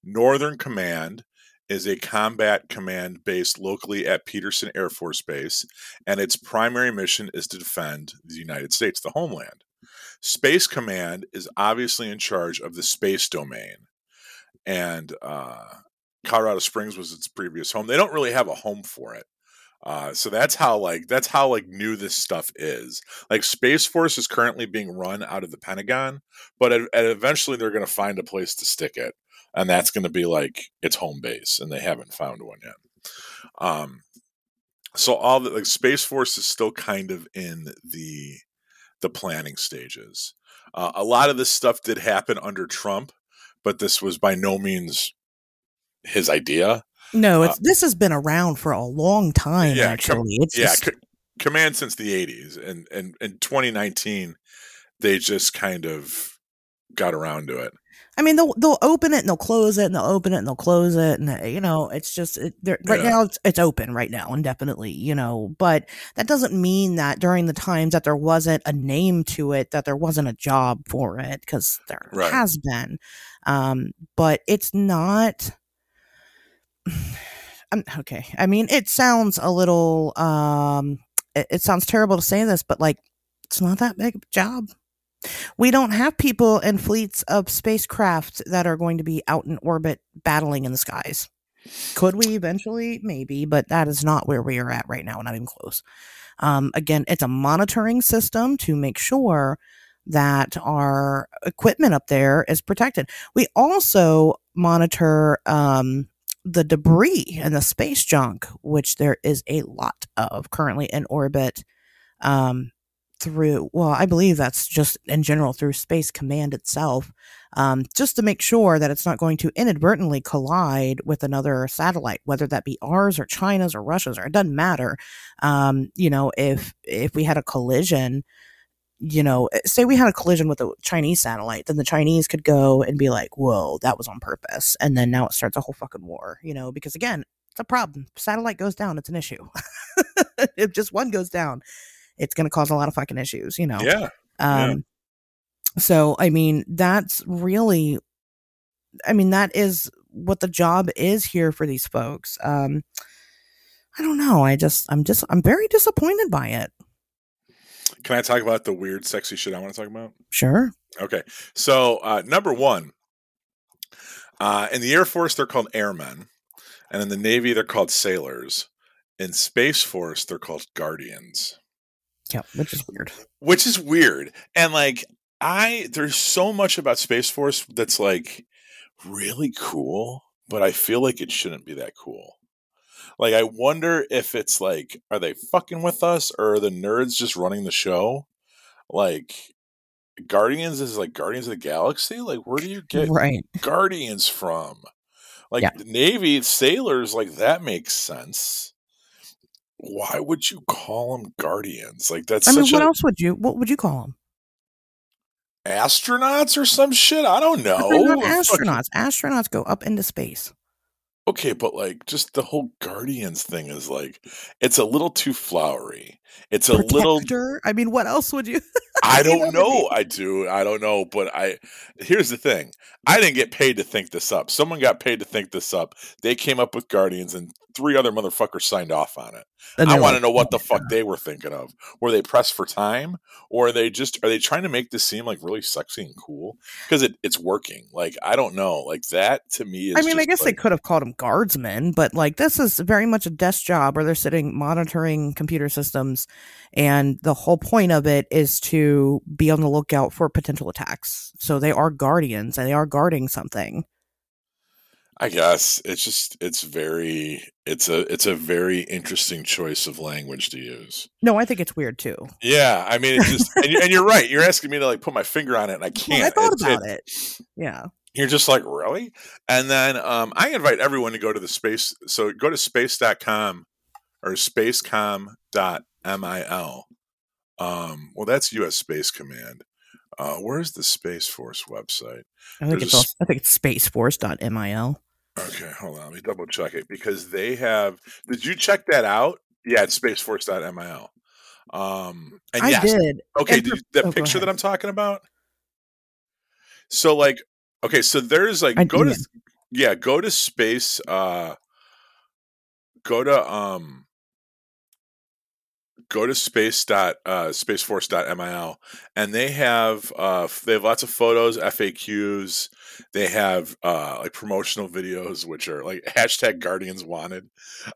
Northern Command is a combat command based locally at Peterson Air Force Base, and its primary mission is to defend the United States, the homeland. Space Command is obviously in charge of the space domain, and uh, Colorado Springs was its previous home. They don't really have a home for it. Uh, so that's how like that's how like new this stuff is. Like Space Force is currently being run out of the Pentagon, but eventually they're going to find a place to stick it, and that's going to be like its home base, and they haven't found one yet. Um, so all the like Space Force is still kind of in the the planning stages. Uh, a lot of this stuff did happen under Trump, but this was by no means his idea. No, it's uh, this has been around for a long time. Yeah, actually, com- it's yeah, just... c- command since the '80s, and and in 2019, they just kind of got around to it. I mean, they'll they'll open it and they'll close it and they'll open it and they'll close it and you know it's just it, right yeah. now it's, it's open right now indefinitely you know but that doesn't mean that during the times that there wasn't a name to it that there wasn't a job for it because there right. has been um, but it's not Okay. I mean, it sounds a little, um, it, it sounds terrible to say this, but like, it's not that big a job. We don't have people in fleets of spacecraft that are going to be out in orbit battling in the skies. Could we eventually? Maybe, but that is not where we are at right now, not even close. Um, again, it's a monitoring system to make sure that our equipment up there is protected. We also monitor um, the debris and the space junk, which there is a lot of currently in orbit, um, through, well, I believe that's just in general through Space Command itself, um, just to make sure that it's not going to inadvertently collide with another satellite, whether that be ours or China's or Russia's, or it doesn't matter. Um, you know, if if we had a collision, you know, eh, say we had a collision with a Chinese satellite, then the Chinese could go and be like, whoa, that was on purpose. And then now it starts a whole fucking war, you know, because again, it's a problem. Satellite goes down, it's an issue. if just one goes down, it's going to cause a lot of fucking issues, you know? Yeah. Um, yeah. So, I mean, that's really, I mean, that is what the job is here for these folks. Um, I don't know. I just, I'm just, I'm very disappointed by it. Can I talk about the weird, sexy shit I want to talk about? Sure. Okay. So, uh, number one, uh, in the Air Force, they're called airmen. And in the Navy, they're called sailors. In Space Force, they're called guardians. Yeah, which is weird. Which is weird. And like, I, there's so much about Space Force that's like really cool, but I feel like it shouldn't be that cool. Like, I wonder if it's like, are they fucking with us or are the nerds just running the show? Like, Guardians is like Guardians of the Galaxy. Like, where do you get right. Guardians from? Like, yeah. Navy sailors, like, that makes sense. why would you call them guardians? Like that's I mean, what a else would you? What would you call them? astronauts or some shit. I don't know. Astronauts. Astronauts go up into space. Okay, but like just the whole guardians thing is like it's a little too flowery. It's a little Protector. I mean, what else would you? I don't know what I mean? I do. I don't know. But I here's the thing. I didn't get paid to think this up. Someone got paid to think this up. They came up with Guardians and three other motherfuckers signed off on it. And I want to like, know what the "Oh fuck they were thinking of. Were they pressed for time? Or are they just are they trying to make this seem like really sexy and cool? Because it, it's working. Like I don't know. Like that to me is I mean, I guess they could have called them guardsmen, but like this is very much a desk job where they're sitting monitoring computer systems, and the whole point of it is to be on the lookout for potential attacks. So they are guardians and they are guarding something. I guess it's just it's very it's a it's a very interesting choice of language to use. No, I think it's weird too. Yeah, I mean, it's just and, you, and you're right. You're asking me to like put my finger on it, and I can't. I thought It's- about it- it. Yeah. You're just like really, and then um, I invite everyone to go to the space. So go to space.com or spacecom.mil. Um, well, that's U.S. Space Command. Uh, where's the Space Force website? I think There's it's a also, I think it's spaceforce.mil. Okay, hold on. Let me double check it because they have. Did you check that out? Yeah, it's spaceforce.mil. Um, and I yes, did. okay, and did you, that oh, picture that. I'm talking about. So, like, okay, so there's like I go to yeah, go to space. Uh, go to um, go to space dot uh spaceforce dot mil and they have uh they have lots of photos faqs they have uh like promotional videos which are like hashtag guardians wanted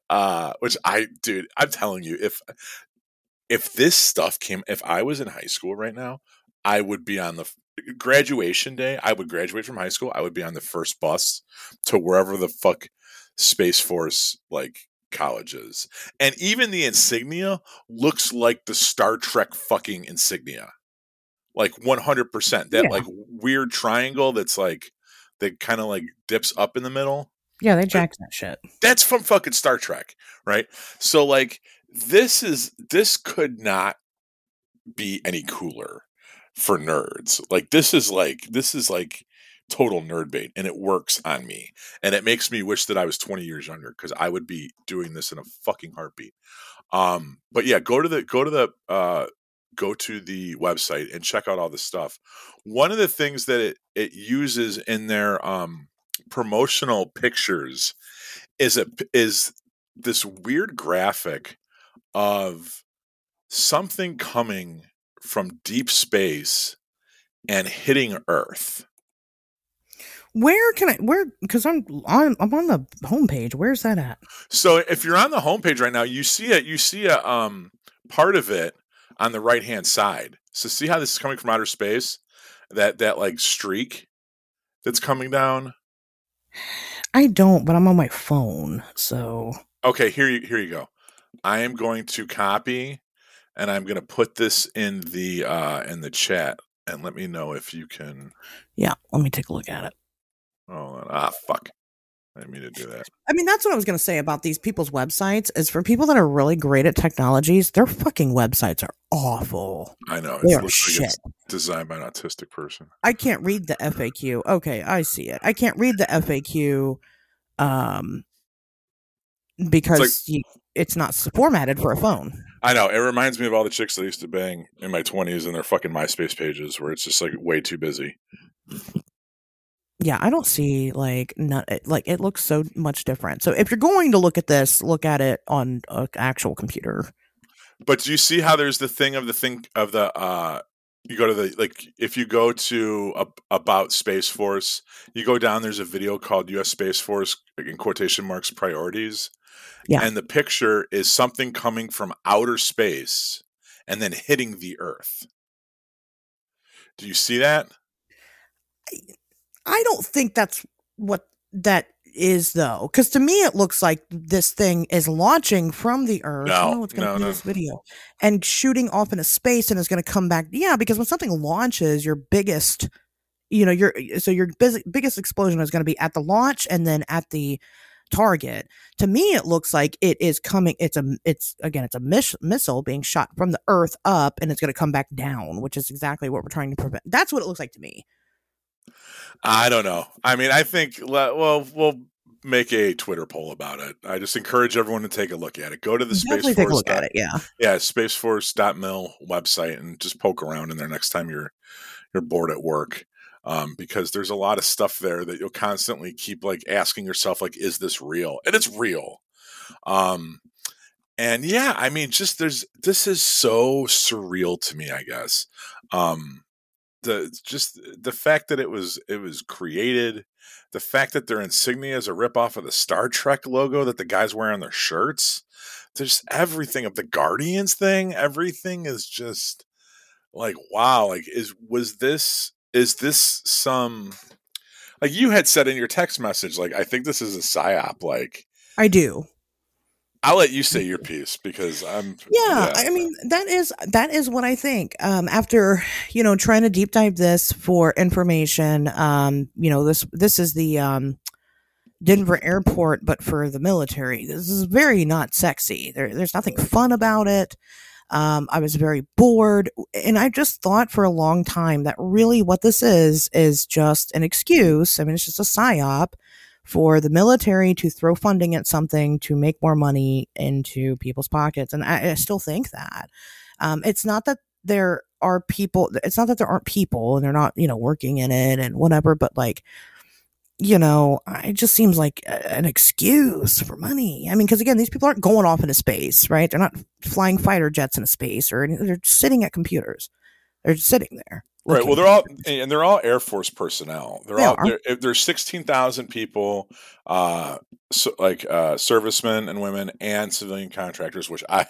uh which i dude i'm telling you if if this stuff came if i was in high school right now i would be on the graduation day i would graduate from high school i would be on the first bus to wherever the fuck space force like colleges and even the insignia looks like the star trek fucking insignia like 100% that Yeah. like weird triangle that's like that kind of like dips up in the middle Yeah, they jacked that shit. that's from fucking Star Trek, right? So like this is this could not be any cooler for nerds. Like this is like this is like total nerd bait and it works on me. And it makes me wish that I was 20 years younger cuz I would be doing this in a fucking heartbeat. Um but yeah, go to the go to the uh go to the website and check out all the stuff. One of the things that it it uses in their um promotional pictures is a is this weird graphic of something coming from deep space and hitting earth Where can I? Where? Because I'm on. I'm on the homepage. Where's that at? so if you're on the homepage right now you see it you see a um part of it on the right hand side so see how this is coming from outer space that that like streak that's coming down I don't, but I'm on my phone. So Okay, here you here you go. I am going to copy and I'm going to put this in the uh in the chat and let me know if you can yeah, let me take a look at it. Oh, ah fuck. I didn't mean to do that. I mean, that's what I was going to say about these people's websites. Is for people that are really great at technologies, their fucking websites are awful. I know. They It are looks like shit. it's designed by an autistic person. I can't read the FAQ. Okay, I see it. I can't read the FAQ, um, because you, it's not formatted for a phone. I know. It reminds me of all the chicks that I used to bang in my 20s and their fucking MySpace pages where it's just like way too busy. Yeah, I don't see like not like it looks so much different. So if you're going to look at this, look at it on an actual computer. But do you see how there's the thing of the thing of the uh you go to the like if you go to ab- about Space Force, you go down there's a video called US Space Force in quotation marks priorities. Yeah. And the picture is something coming from outer space and then hitting the earth. Do you see that? I don't think that's what that is though, because to me it looks like this thing is launching from the Earth. No, oh, it's going to no, be no. this video and shooting off into space, and is going to come back. Yeah, because when something launches, your biggest, you know, your so your bus- biggest explosion is going to be at the launch and then at the target. To me, it looks like it is coming. It's a, it's again, it's a miss, missile being shot from the Earth up, and it's going to come back down, which is exactly what we're trying to prevent. That's what it looks like to me. I don't know. I mean, I think well, we'll make a Twitter poll about it. I just encourage everyone to take a look at it. Go to the Space Force. Look at it. Yeah. Yeah, spaceforce.mil website and just poke around in there next time you're you're bored at work. Um, because there's a lot of stuff there that you'll constantly keep like asking yourself, like, is this real? And it's real. Um, and yeah, I mean, just there's this is so surreal to me, I guess. Um, the just uh, the fact that it was it was created the fact that their insignia is a ripoff of the Star Trek logo that the guys wear on their shirts. There's everything of the Guardians thing. Everything is just like wow. Like is was this is this some like you had said in your text message? Like I think this is a psyop. Like I do. I'll let you say your piece because I'm. Yeah, yeah, I mean that is that is what I think. Um, after you know trying to deep dive this for information, um, you know this this is the um, Denver airport, but for the military. This is very not sexy. There, there's nothing fun about it. Um, I was very bored, and I just thought for a long time that really what this is is just an excuse. I mean, it's just a psyop for the military to throw funding at something to make more money into people's pockets. And I, I still think that. Um, it's not that there are people, it's not that there aren't people and they're not, you know, working in it and whatever, but like, you know, it just seems like an excuse for money. I mean, because again, these people aren't going off into space, right? They're not flying fighter jets into space or they're sitting at computers. They're just sitting there. Right. Well, they're all and they're all Air Force personnel. They're they all they're, there's sixteen thousand people, uh, so, like uh, servicemen and women and civilian contractors. Which I,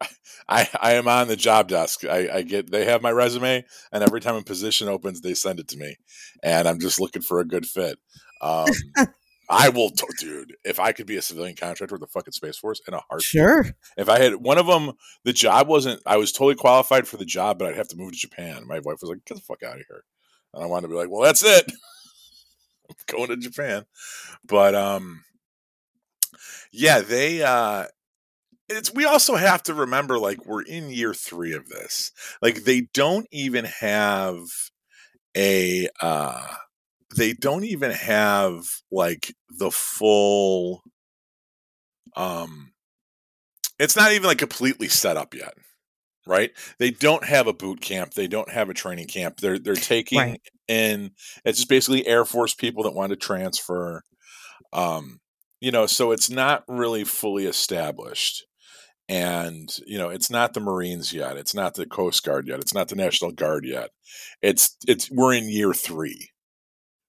I, I am on the job desk. I, I get they have my resume, and every time a position opens, they send it to me, and I'm just looking for a good fit. Um, I will, t- dude. If I could be a civilian contractor with the fucking Space Force in a heartbeat, sure. If I had one of them, the job wasn't. I was totally qualified for the job, but I'd have to move to Japan. My wife was like, "Get the fuck out of here," and I wanted to be like, "Well, that's it. I'm going to Japan." But um, yeah, they uh, it's we also have to remember like we're in year three of this. Like they don't even have a uh they don't even have like the full um it's not even like completely set up yet right they don't have a boot camp they don't have a training camp they're they're taking right. in it's just basically air force people that want to transfer um you know so it's not really fully established and you know it's not the marines yet it's not the coast guard yet it's not the national guard yet it's it's we're in year 3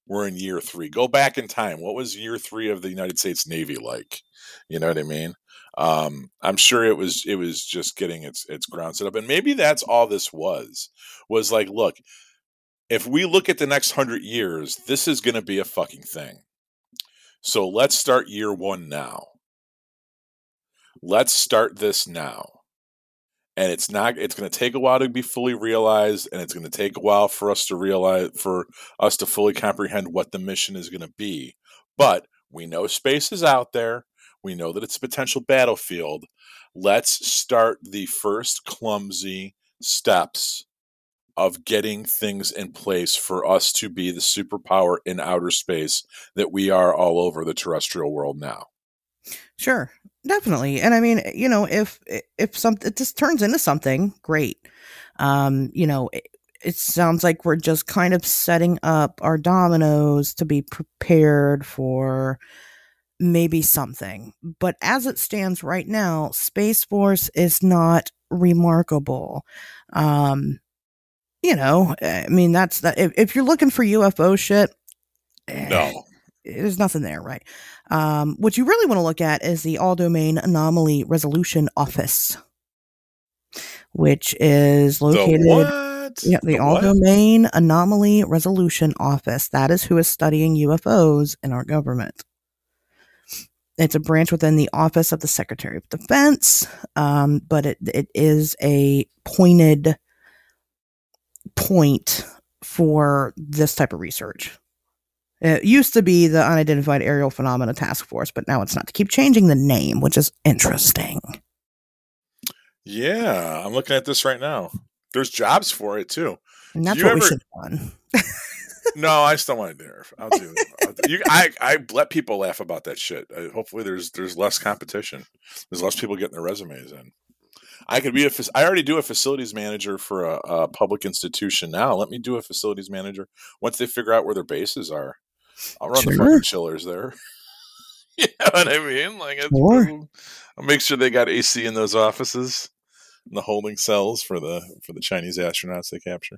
we're in year three. Go back in time. What was year three of the United States Navy like? You know what I mean? Um, I'm sure it was it was just getting its its ground set up, and maybe that's all this was. Was like, look, if we look at the next hundred years, this is going to be a fucking thing. So let's start year one now. Let's start this now and it's not it's going to take a while to be fully realized and it's going to take a while for us to realize for us to fully comprehend what the mission is going to be. But we know space is out there. We know that it's a potential battlefield. Let's start the first clumsy steps of getting things in place for us to be the superpower in outer space that we are all over the terrestrial world now. Sure, definitely. And I mean, you know, if if something just turns into something great, um, you know, it, it sounds like we're just kind of setting up our dominoes to be prepared for maybe something. But as it stands right now, Space Force is not remarkable. Um, you know, I mean, that's that. If, if you're looking for UFO shit, no, eh, there's nothing there, right? Um, what you really want to look at is the All Domain Anomaly Resolution Office, which is located. The yeah, the, the All Domain Anomaly Resolution Office. That is who is studying UFOs in our government. It's a branch within the Office of the Secretary of Defense, um, but it it is a pointed point for this type of research It used to be the Unidentified Aerial Phenomena Task Force, but now it's not. To keep changing the name, which is interesting. Yeah, I'm looking at this right now. There's jobs for it too. And that's you what we should have done. No, I still want to do it. I'll do it. You, I, I let people laugh about that shit. Uh, hopefully, there's there's less competition. There's less people getting their resumes in. I could be a. I already do a facilities manager for a, a public institution now. Let me do a facilities manager once they figure out where their bases are. I'll run the Sure. fucking chillers there. you know what I mean? Like, it's, Sure. I'll make sure they got AC in those offices, in the holding cells for the for the Chinese astronauts they capture.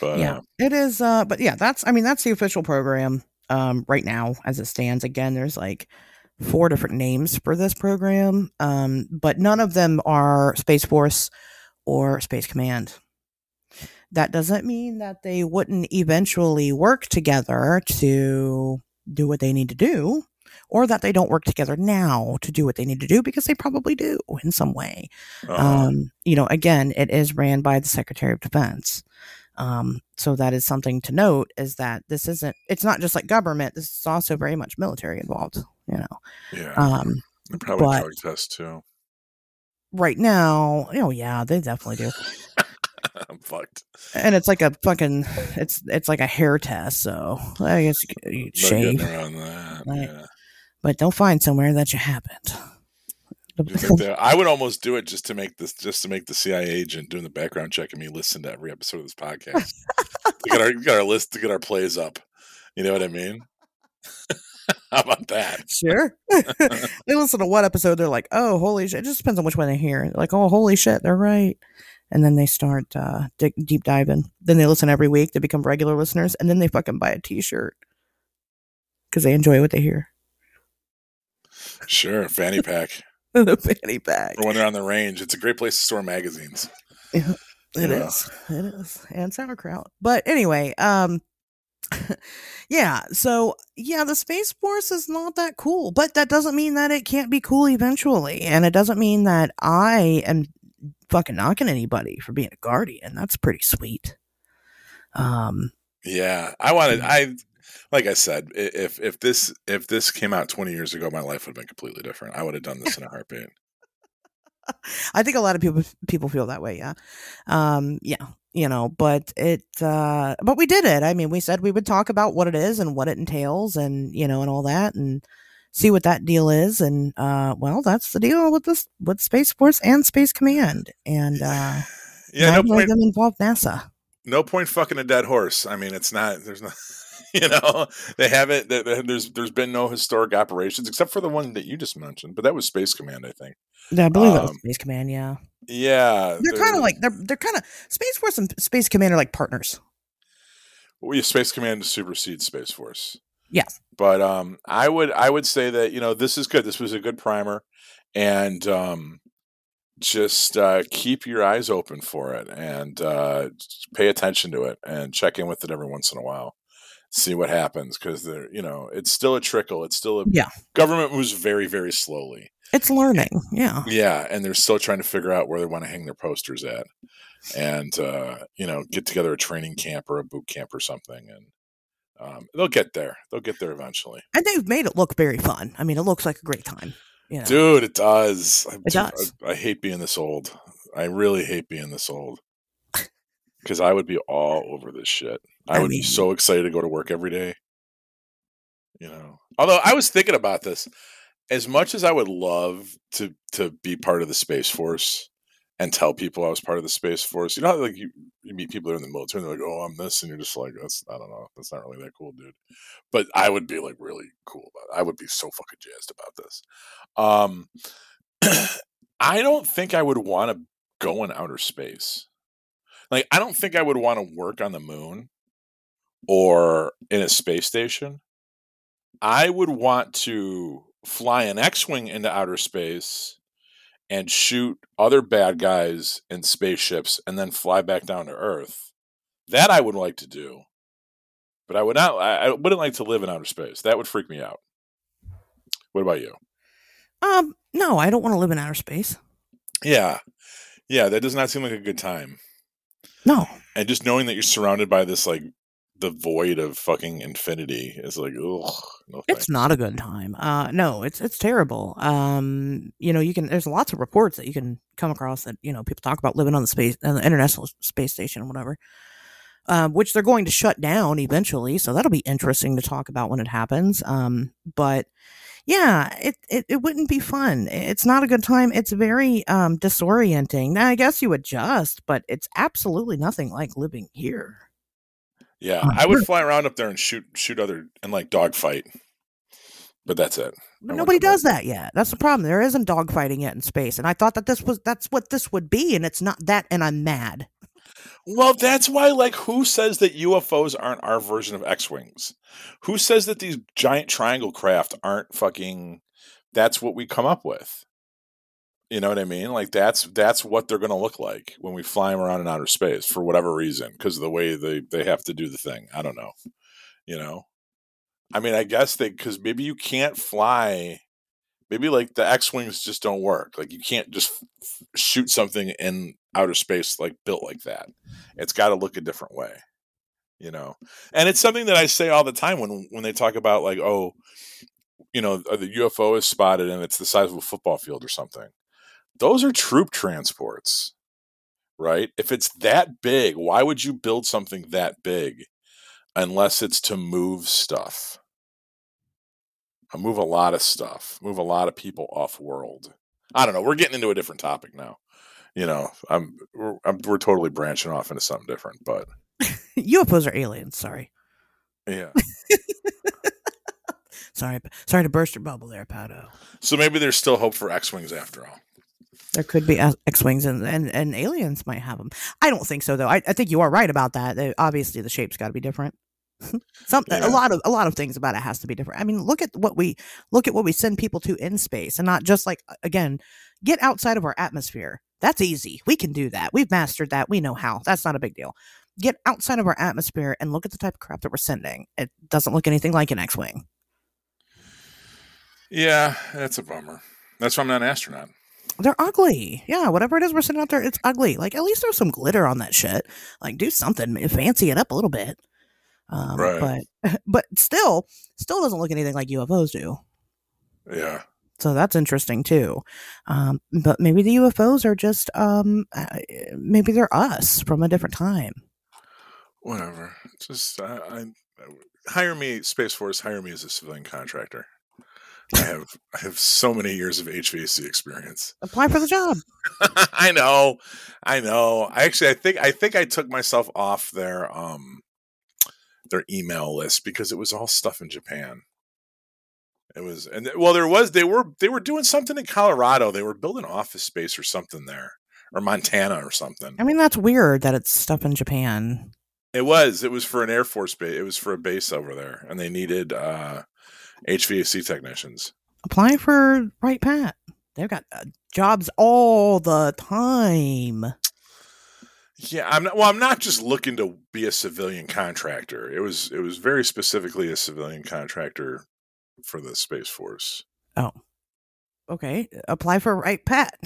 But yeah, uh, it is. Uh, but yeah, that's. I mean, that's the official program. Um, right now as it stands. Again, there's like four different names for this program. Um, but none of them are Space Force or Space Command. That doesn't mean that they wouldn't eventually work together to do what they need to do, or that they don't work together now to do what they need to do because they probably do in some way. uh, Um, you know, again, it is ran by the Secretary of Defense. Um, so that is something to note is that this isn't, it's not just like government, this is also very much military involved, you know. yeah, Um, They're probably but- drug tests too. right now, oh yeah, they definitely do. I'm fucked. And it's like a fucking, it's, it's like a hair test. So I guess you shave, around that. Right. Yeah. but don't find somewhere that you haven't. I would almost do it just to make this, just to make the CIA agent doing the background check and me listen to every episode of this podcast. to get our, get our list, to get our plays up. You know what I mean? How about that? Sure. they listen to one episode, they're like, oh, holy shit. It just depends on which one they hear. They're like, oh, holy shit, they're right. And then they start uh, dig- deep diving. Then they listen every week. They become regular listeners. And then they fucking buy a t shirt because they enjoy what they hear. Sure, fanny pack. the fanny pack. Or when they're on the range, it's a great place to store magazines. It Yeah. is. It is. And sauerkraut. But anyway, um yeah, so yeah, the Space Force is not that cool, but that doesn't mean that it can't be cool eventually. And it doesn't mean that I am fucking knocking anybody for being a guardian. That's pretty sweet. Um Yeah, I wanted. I like I said, if if this if this came out 20 years ago, my life would have been completely different. I would have done this in a heartbeat. I think a lot of people people feel that way, yeah. Um yeah, you know, but it uh but we did it. I mean, we said we would talk about what it is and what it entails and you know and all that and see what that deal is and uh well, that's the deal with this with Space Force and Space Command and uh Yeah, no point. them involve NASA. No point fucking a dead horse. I mean, it's not. There's no. You know, they haven't. there- there- There's there's been no historic operations except for the one that you just mentioned, but that was Space Command, I think. Yeah, I believe that was Um, Space Command, yeah. Yeah, They're kind of like they're they're kind of Space Force and Space Command are like partners. we Space Command supersedes Space Force. Yes. but um, I would I would say that you know this is good. This was a good primer, and um, just uh, keep your eyes open for it and uh, pay attention to it and check in with it every once in a while. See what happens because they're you know it's still a trickle. It's still a Yeah. government moves very very slowly. It's learning. Yeah. Yeah, and they're still trying to figure out where they want to hang their posters at, and uh, you know, get together a training camp or a boot camp or something, and um, they'll get there. They'll get there eventually, And they've made it look very fun. I mean, it looks like a great time. You know? dude. It does. I, It does. I, I hate being this old. I really hate being this old because I would be all over this shit. I, I would be so excited to go to work every day. You know, although I was thinking about this, as much as I would love to to be part of the space force and tell people I was part of the space force, you know, like you, you meet people that are in the military, and they're like, "Oh, I'm this," and you're just like, "That's I don't know, that's not really that cool, dude." But I would be like really cool about it. I would be so fucking jazzed about this. Um, I don't think I would want to go in outer space. Like, I don't think I would want to work on the moon or in a space station. I would want to fly an X Wing into outer space and shoot other bad guys in spaceships and then fly back down to Earth. That I would like to do. But I would not I, wouldn't like to live in outer space. That would freak me out. What about you? Um, no, I don't want to live in outer space. Yeah. Yeah, that does not seem like a good time. No. And just knowing that you're surrounded by this like the void of fucking infinity is like, ugh, no it's not a good time. Uh, no, it's it's terrible. Um, you know, you can there's lots of reports that you can come across that you know people talk about living on the space on the international space station, or whatever. Um, which they're going to shut down eventually, so that'll be interesting to talk about when it happens. Um, but yeah, it, it, it wouldn't be fun. It's not a good time. It's very um, disorienting. Now, I guess you adjust, but it's absolutely nothing like living here. Yeah, I would fly around up there and shoot shoot other and like dogfight, but that's it. But nobody does that yet. That's the problem. There isn't dogfighting yet in space, and I thought that this was that's what this would be, and it's not that, and I'm mad. Well, that's why, like, who says that UFOs aren't our version of X Wings? Who says that these giant triangle craft aren't fucking. That's what we come up with. You know what I mean? Like that's that's what they're going to look like when we fly them around in outer space for whatever reason, because of the way they they have to do the thing. I don't know. You know, I mean, I guess they because maybe you can't fly. Maybe like the X wings just don't work. Like you can't just f- shoot something in outer space like built like that. It's got to look a different way. You know, and it's something that I say all the time when when they talk about like, oh, you know, the UFO is spotted and it's the size of a football field or something those are troop transports, right? If it's that big, why would you build something that big unless it's to move stuff? I move a lot of stuff, move a lot of people off world. I don't know. We're getting into a different topic now. You know, I'm we're, I'm, we're totally branching off into something different, but UFOs are aliens. Sorry. Yeah. sorry, sorry to burst your bubble there, Pato. So maybe there's still hope for X wings after all. There could be uh, X wings and, and, and aliens might have them. I don't think so though. I, I think you are right about that. They, obviously, the shape's got to be different. Some yeah. a lot of a lot of things about it has to be different. I mean, look at what we look at what we send people to in space, and not just like again, get outside of our atmosphere. That's easy. We can do that. We've mastered that. We know how. That's not a big deal. Get outside of our atmosphere and look at the type of crap that we're sending. It doesn't look anything like an X-wing. Yeah, that's a bummer. That's why I'm not an astronaut. They're ugly. Yeah, whatever it is we're sitting out there, it's ugly. Like at least there's some glitter on that shit. Like do something, fancy it up a little bit. Um, right. But but still, still doesn't look anything like UFOs do. Yeah. So that's interesting too. Um, but maybe the UFOs are just um, uh, maybe they're us from a different time. Whatever. Just I, I hire me, Space Force. Hire me as a civilian contractor. I have I have so many years of HVAC experience. Apply for the job. I know, I know. I actually I think I think I took myself off their um their email list because it was all stuff in Japan. It was and well there was they were they were doing something in Colorado. They were building office space or something there or Montana or something. I mean that's weird that it's stuff in Japan. It was. It was for an Air Force base. It was for a base over there and they needed uh HVAC technicians. Apply for Wright-Pat. They've got uh, jobs all the time. Yeah, I'm not. Well, I'm not just looking to be a civilian contractor. It was. It was very specifically a civilian contractor for the Space Force. Oh, okay. Apply for Wright-Pat.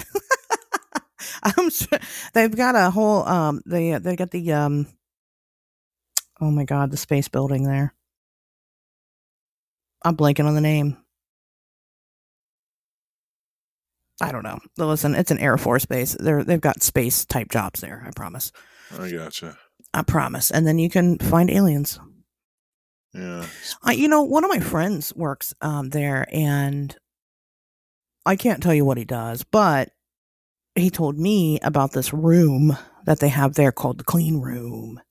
I'm sure they've got a whole. Um, they they got the um. Oh my God, the space building there. I'm blanking on the name. I don't know. Listen, it's an Air Force base. They're they've got space type jobs there. I promise. I gotcha. I promise. And then you can find aliens. Yeah. Uh, you know, one of my friends works um, there, and I can't tell you what he does, but he told me about this room that they have there called the clean room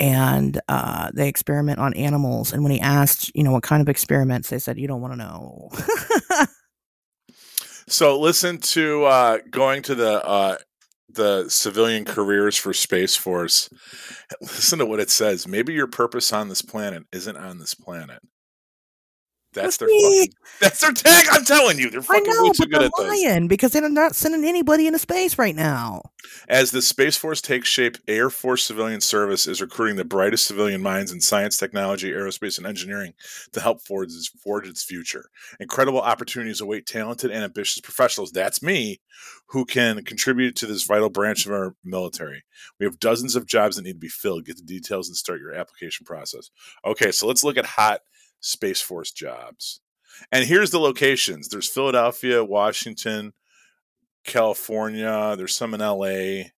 and uh, they experiment on animals. And when he asked, you know, what kind of experiments, they said, you don't want to know. so listen to uh, going to the uh, the civilian careers for Space Force. Listen to what it says. Maybe your purpose on this planet isn't on this planet. That's their fucking, that's their tag. I'm telling you, they're fucking I know, way too but good they're at this. lying because they're not sending anybody into space right now. As the Space Force takes shape, Air Force Civilian Service is recruiting the brightest civilian minds in science, technology, aerospace, and engineering to help forge its, forge its future. Incredible opportunities await talented and ambitious professionals, that's me, who can contribute to this vital branch of our military. We have dozens of jobs that need to be filled. Get the details and start your application process. Okay, so let's look at hot Space Force jobs. And here's the locations there's Philadelphia, Washington, California. There's some in LA,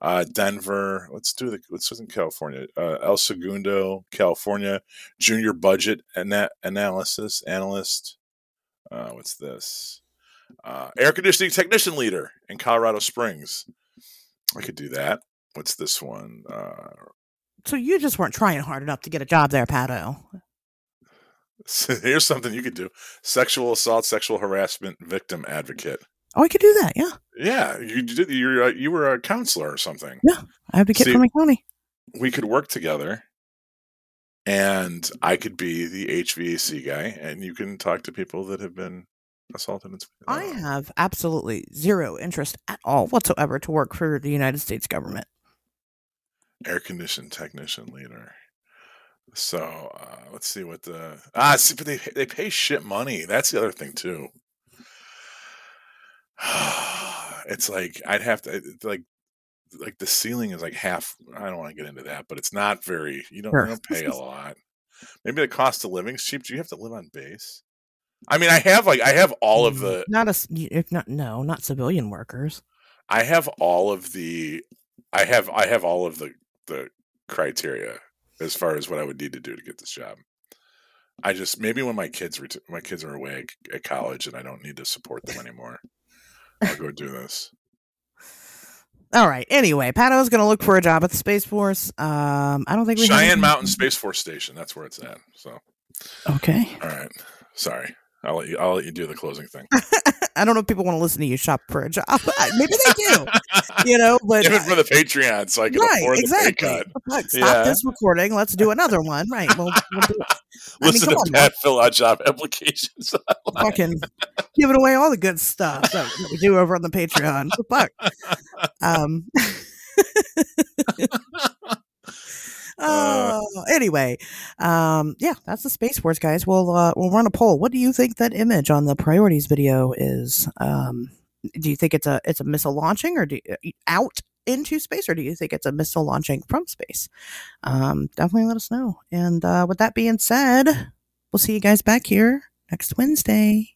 uh, Denver. Let's do the let's in California. Uh, El Segundo, California. Junior budget ana- analysis analyst. Uh, what's this? Uh, air conditioning technician leader in Colorado Springs. I could do that. What's this one? Uh, So you just weren't trying hard enough to get a job there, Pato. So here's something you could do: sexual assault, sexual harassment victim advocate. Oh, I could do that. Yeah, Yeah, you did. You're a, you were a counselor or something. Yeah, advocate See- for my county. we could work together and I could be the HVAC guy and you can talk to people that have been assaulted and I have absolutely zero interest at all whatsoever to work for the United States government. air conditioned technician leader. So uh, let's see what the ah see, but they they pay shit money. That's the other thing too. it's like I'd have to like like the ceiling is like half. I don't want to get into that, but it's not very. You don't, Sure. you don't pay a lot. Maybe the cost of living's cheap. Do you have to live on base? I mean, I have like I have all of the not a if not no not civilian workers. I have all of the I have I have all of the the criteria as far as what I would need to do to get this job. I just maybe when my kids ret- my kids are away at, at college and I don't need to support them anymore, I'll go do this. All right. Anyway, Pato's going to look for a job at the Space Force. Um, I don't think we have Cheyenne anything- Mountain Space Force Station. That's where it's at. So, Okay. all right. Sorry, I'll let you. I'll let you do the closing thing. I don't know if people want to listen to you shop for a job. Maybe they do. you know, but Even for the Patreon, so I can right, afford exactly. the pay cut. Look, stop Yeah. this recording. Let's do another one. Right. We'll, we'll do it. I mean, Listen to on, Pat fill out job applications. fucking giving away all the good stuff that, that we do over on the Patreon. Fuck. Um. Uh. Oh, anyway, um, yeah, that's the Space Force, guys. We'll uh, we'll run a poll. What do you think that image on the priorities video is? Um, do you think it's a it's a missile launching or do out into space, or do you think it's a missile launching from space? Um, definitely let us know. And uh, with that being said, we'll see you guys back here next Wednesday.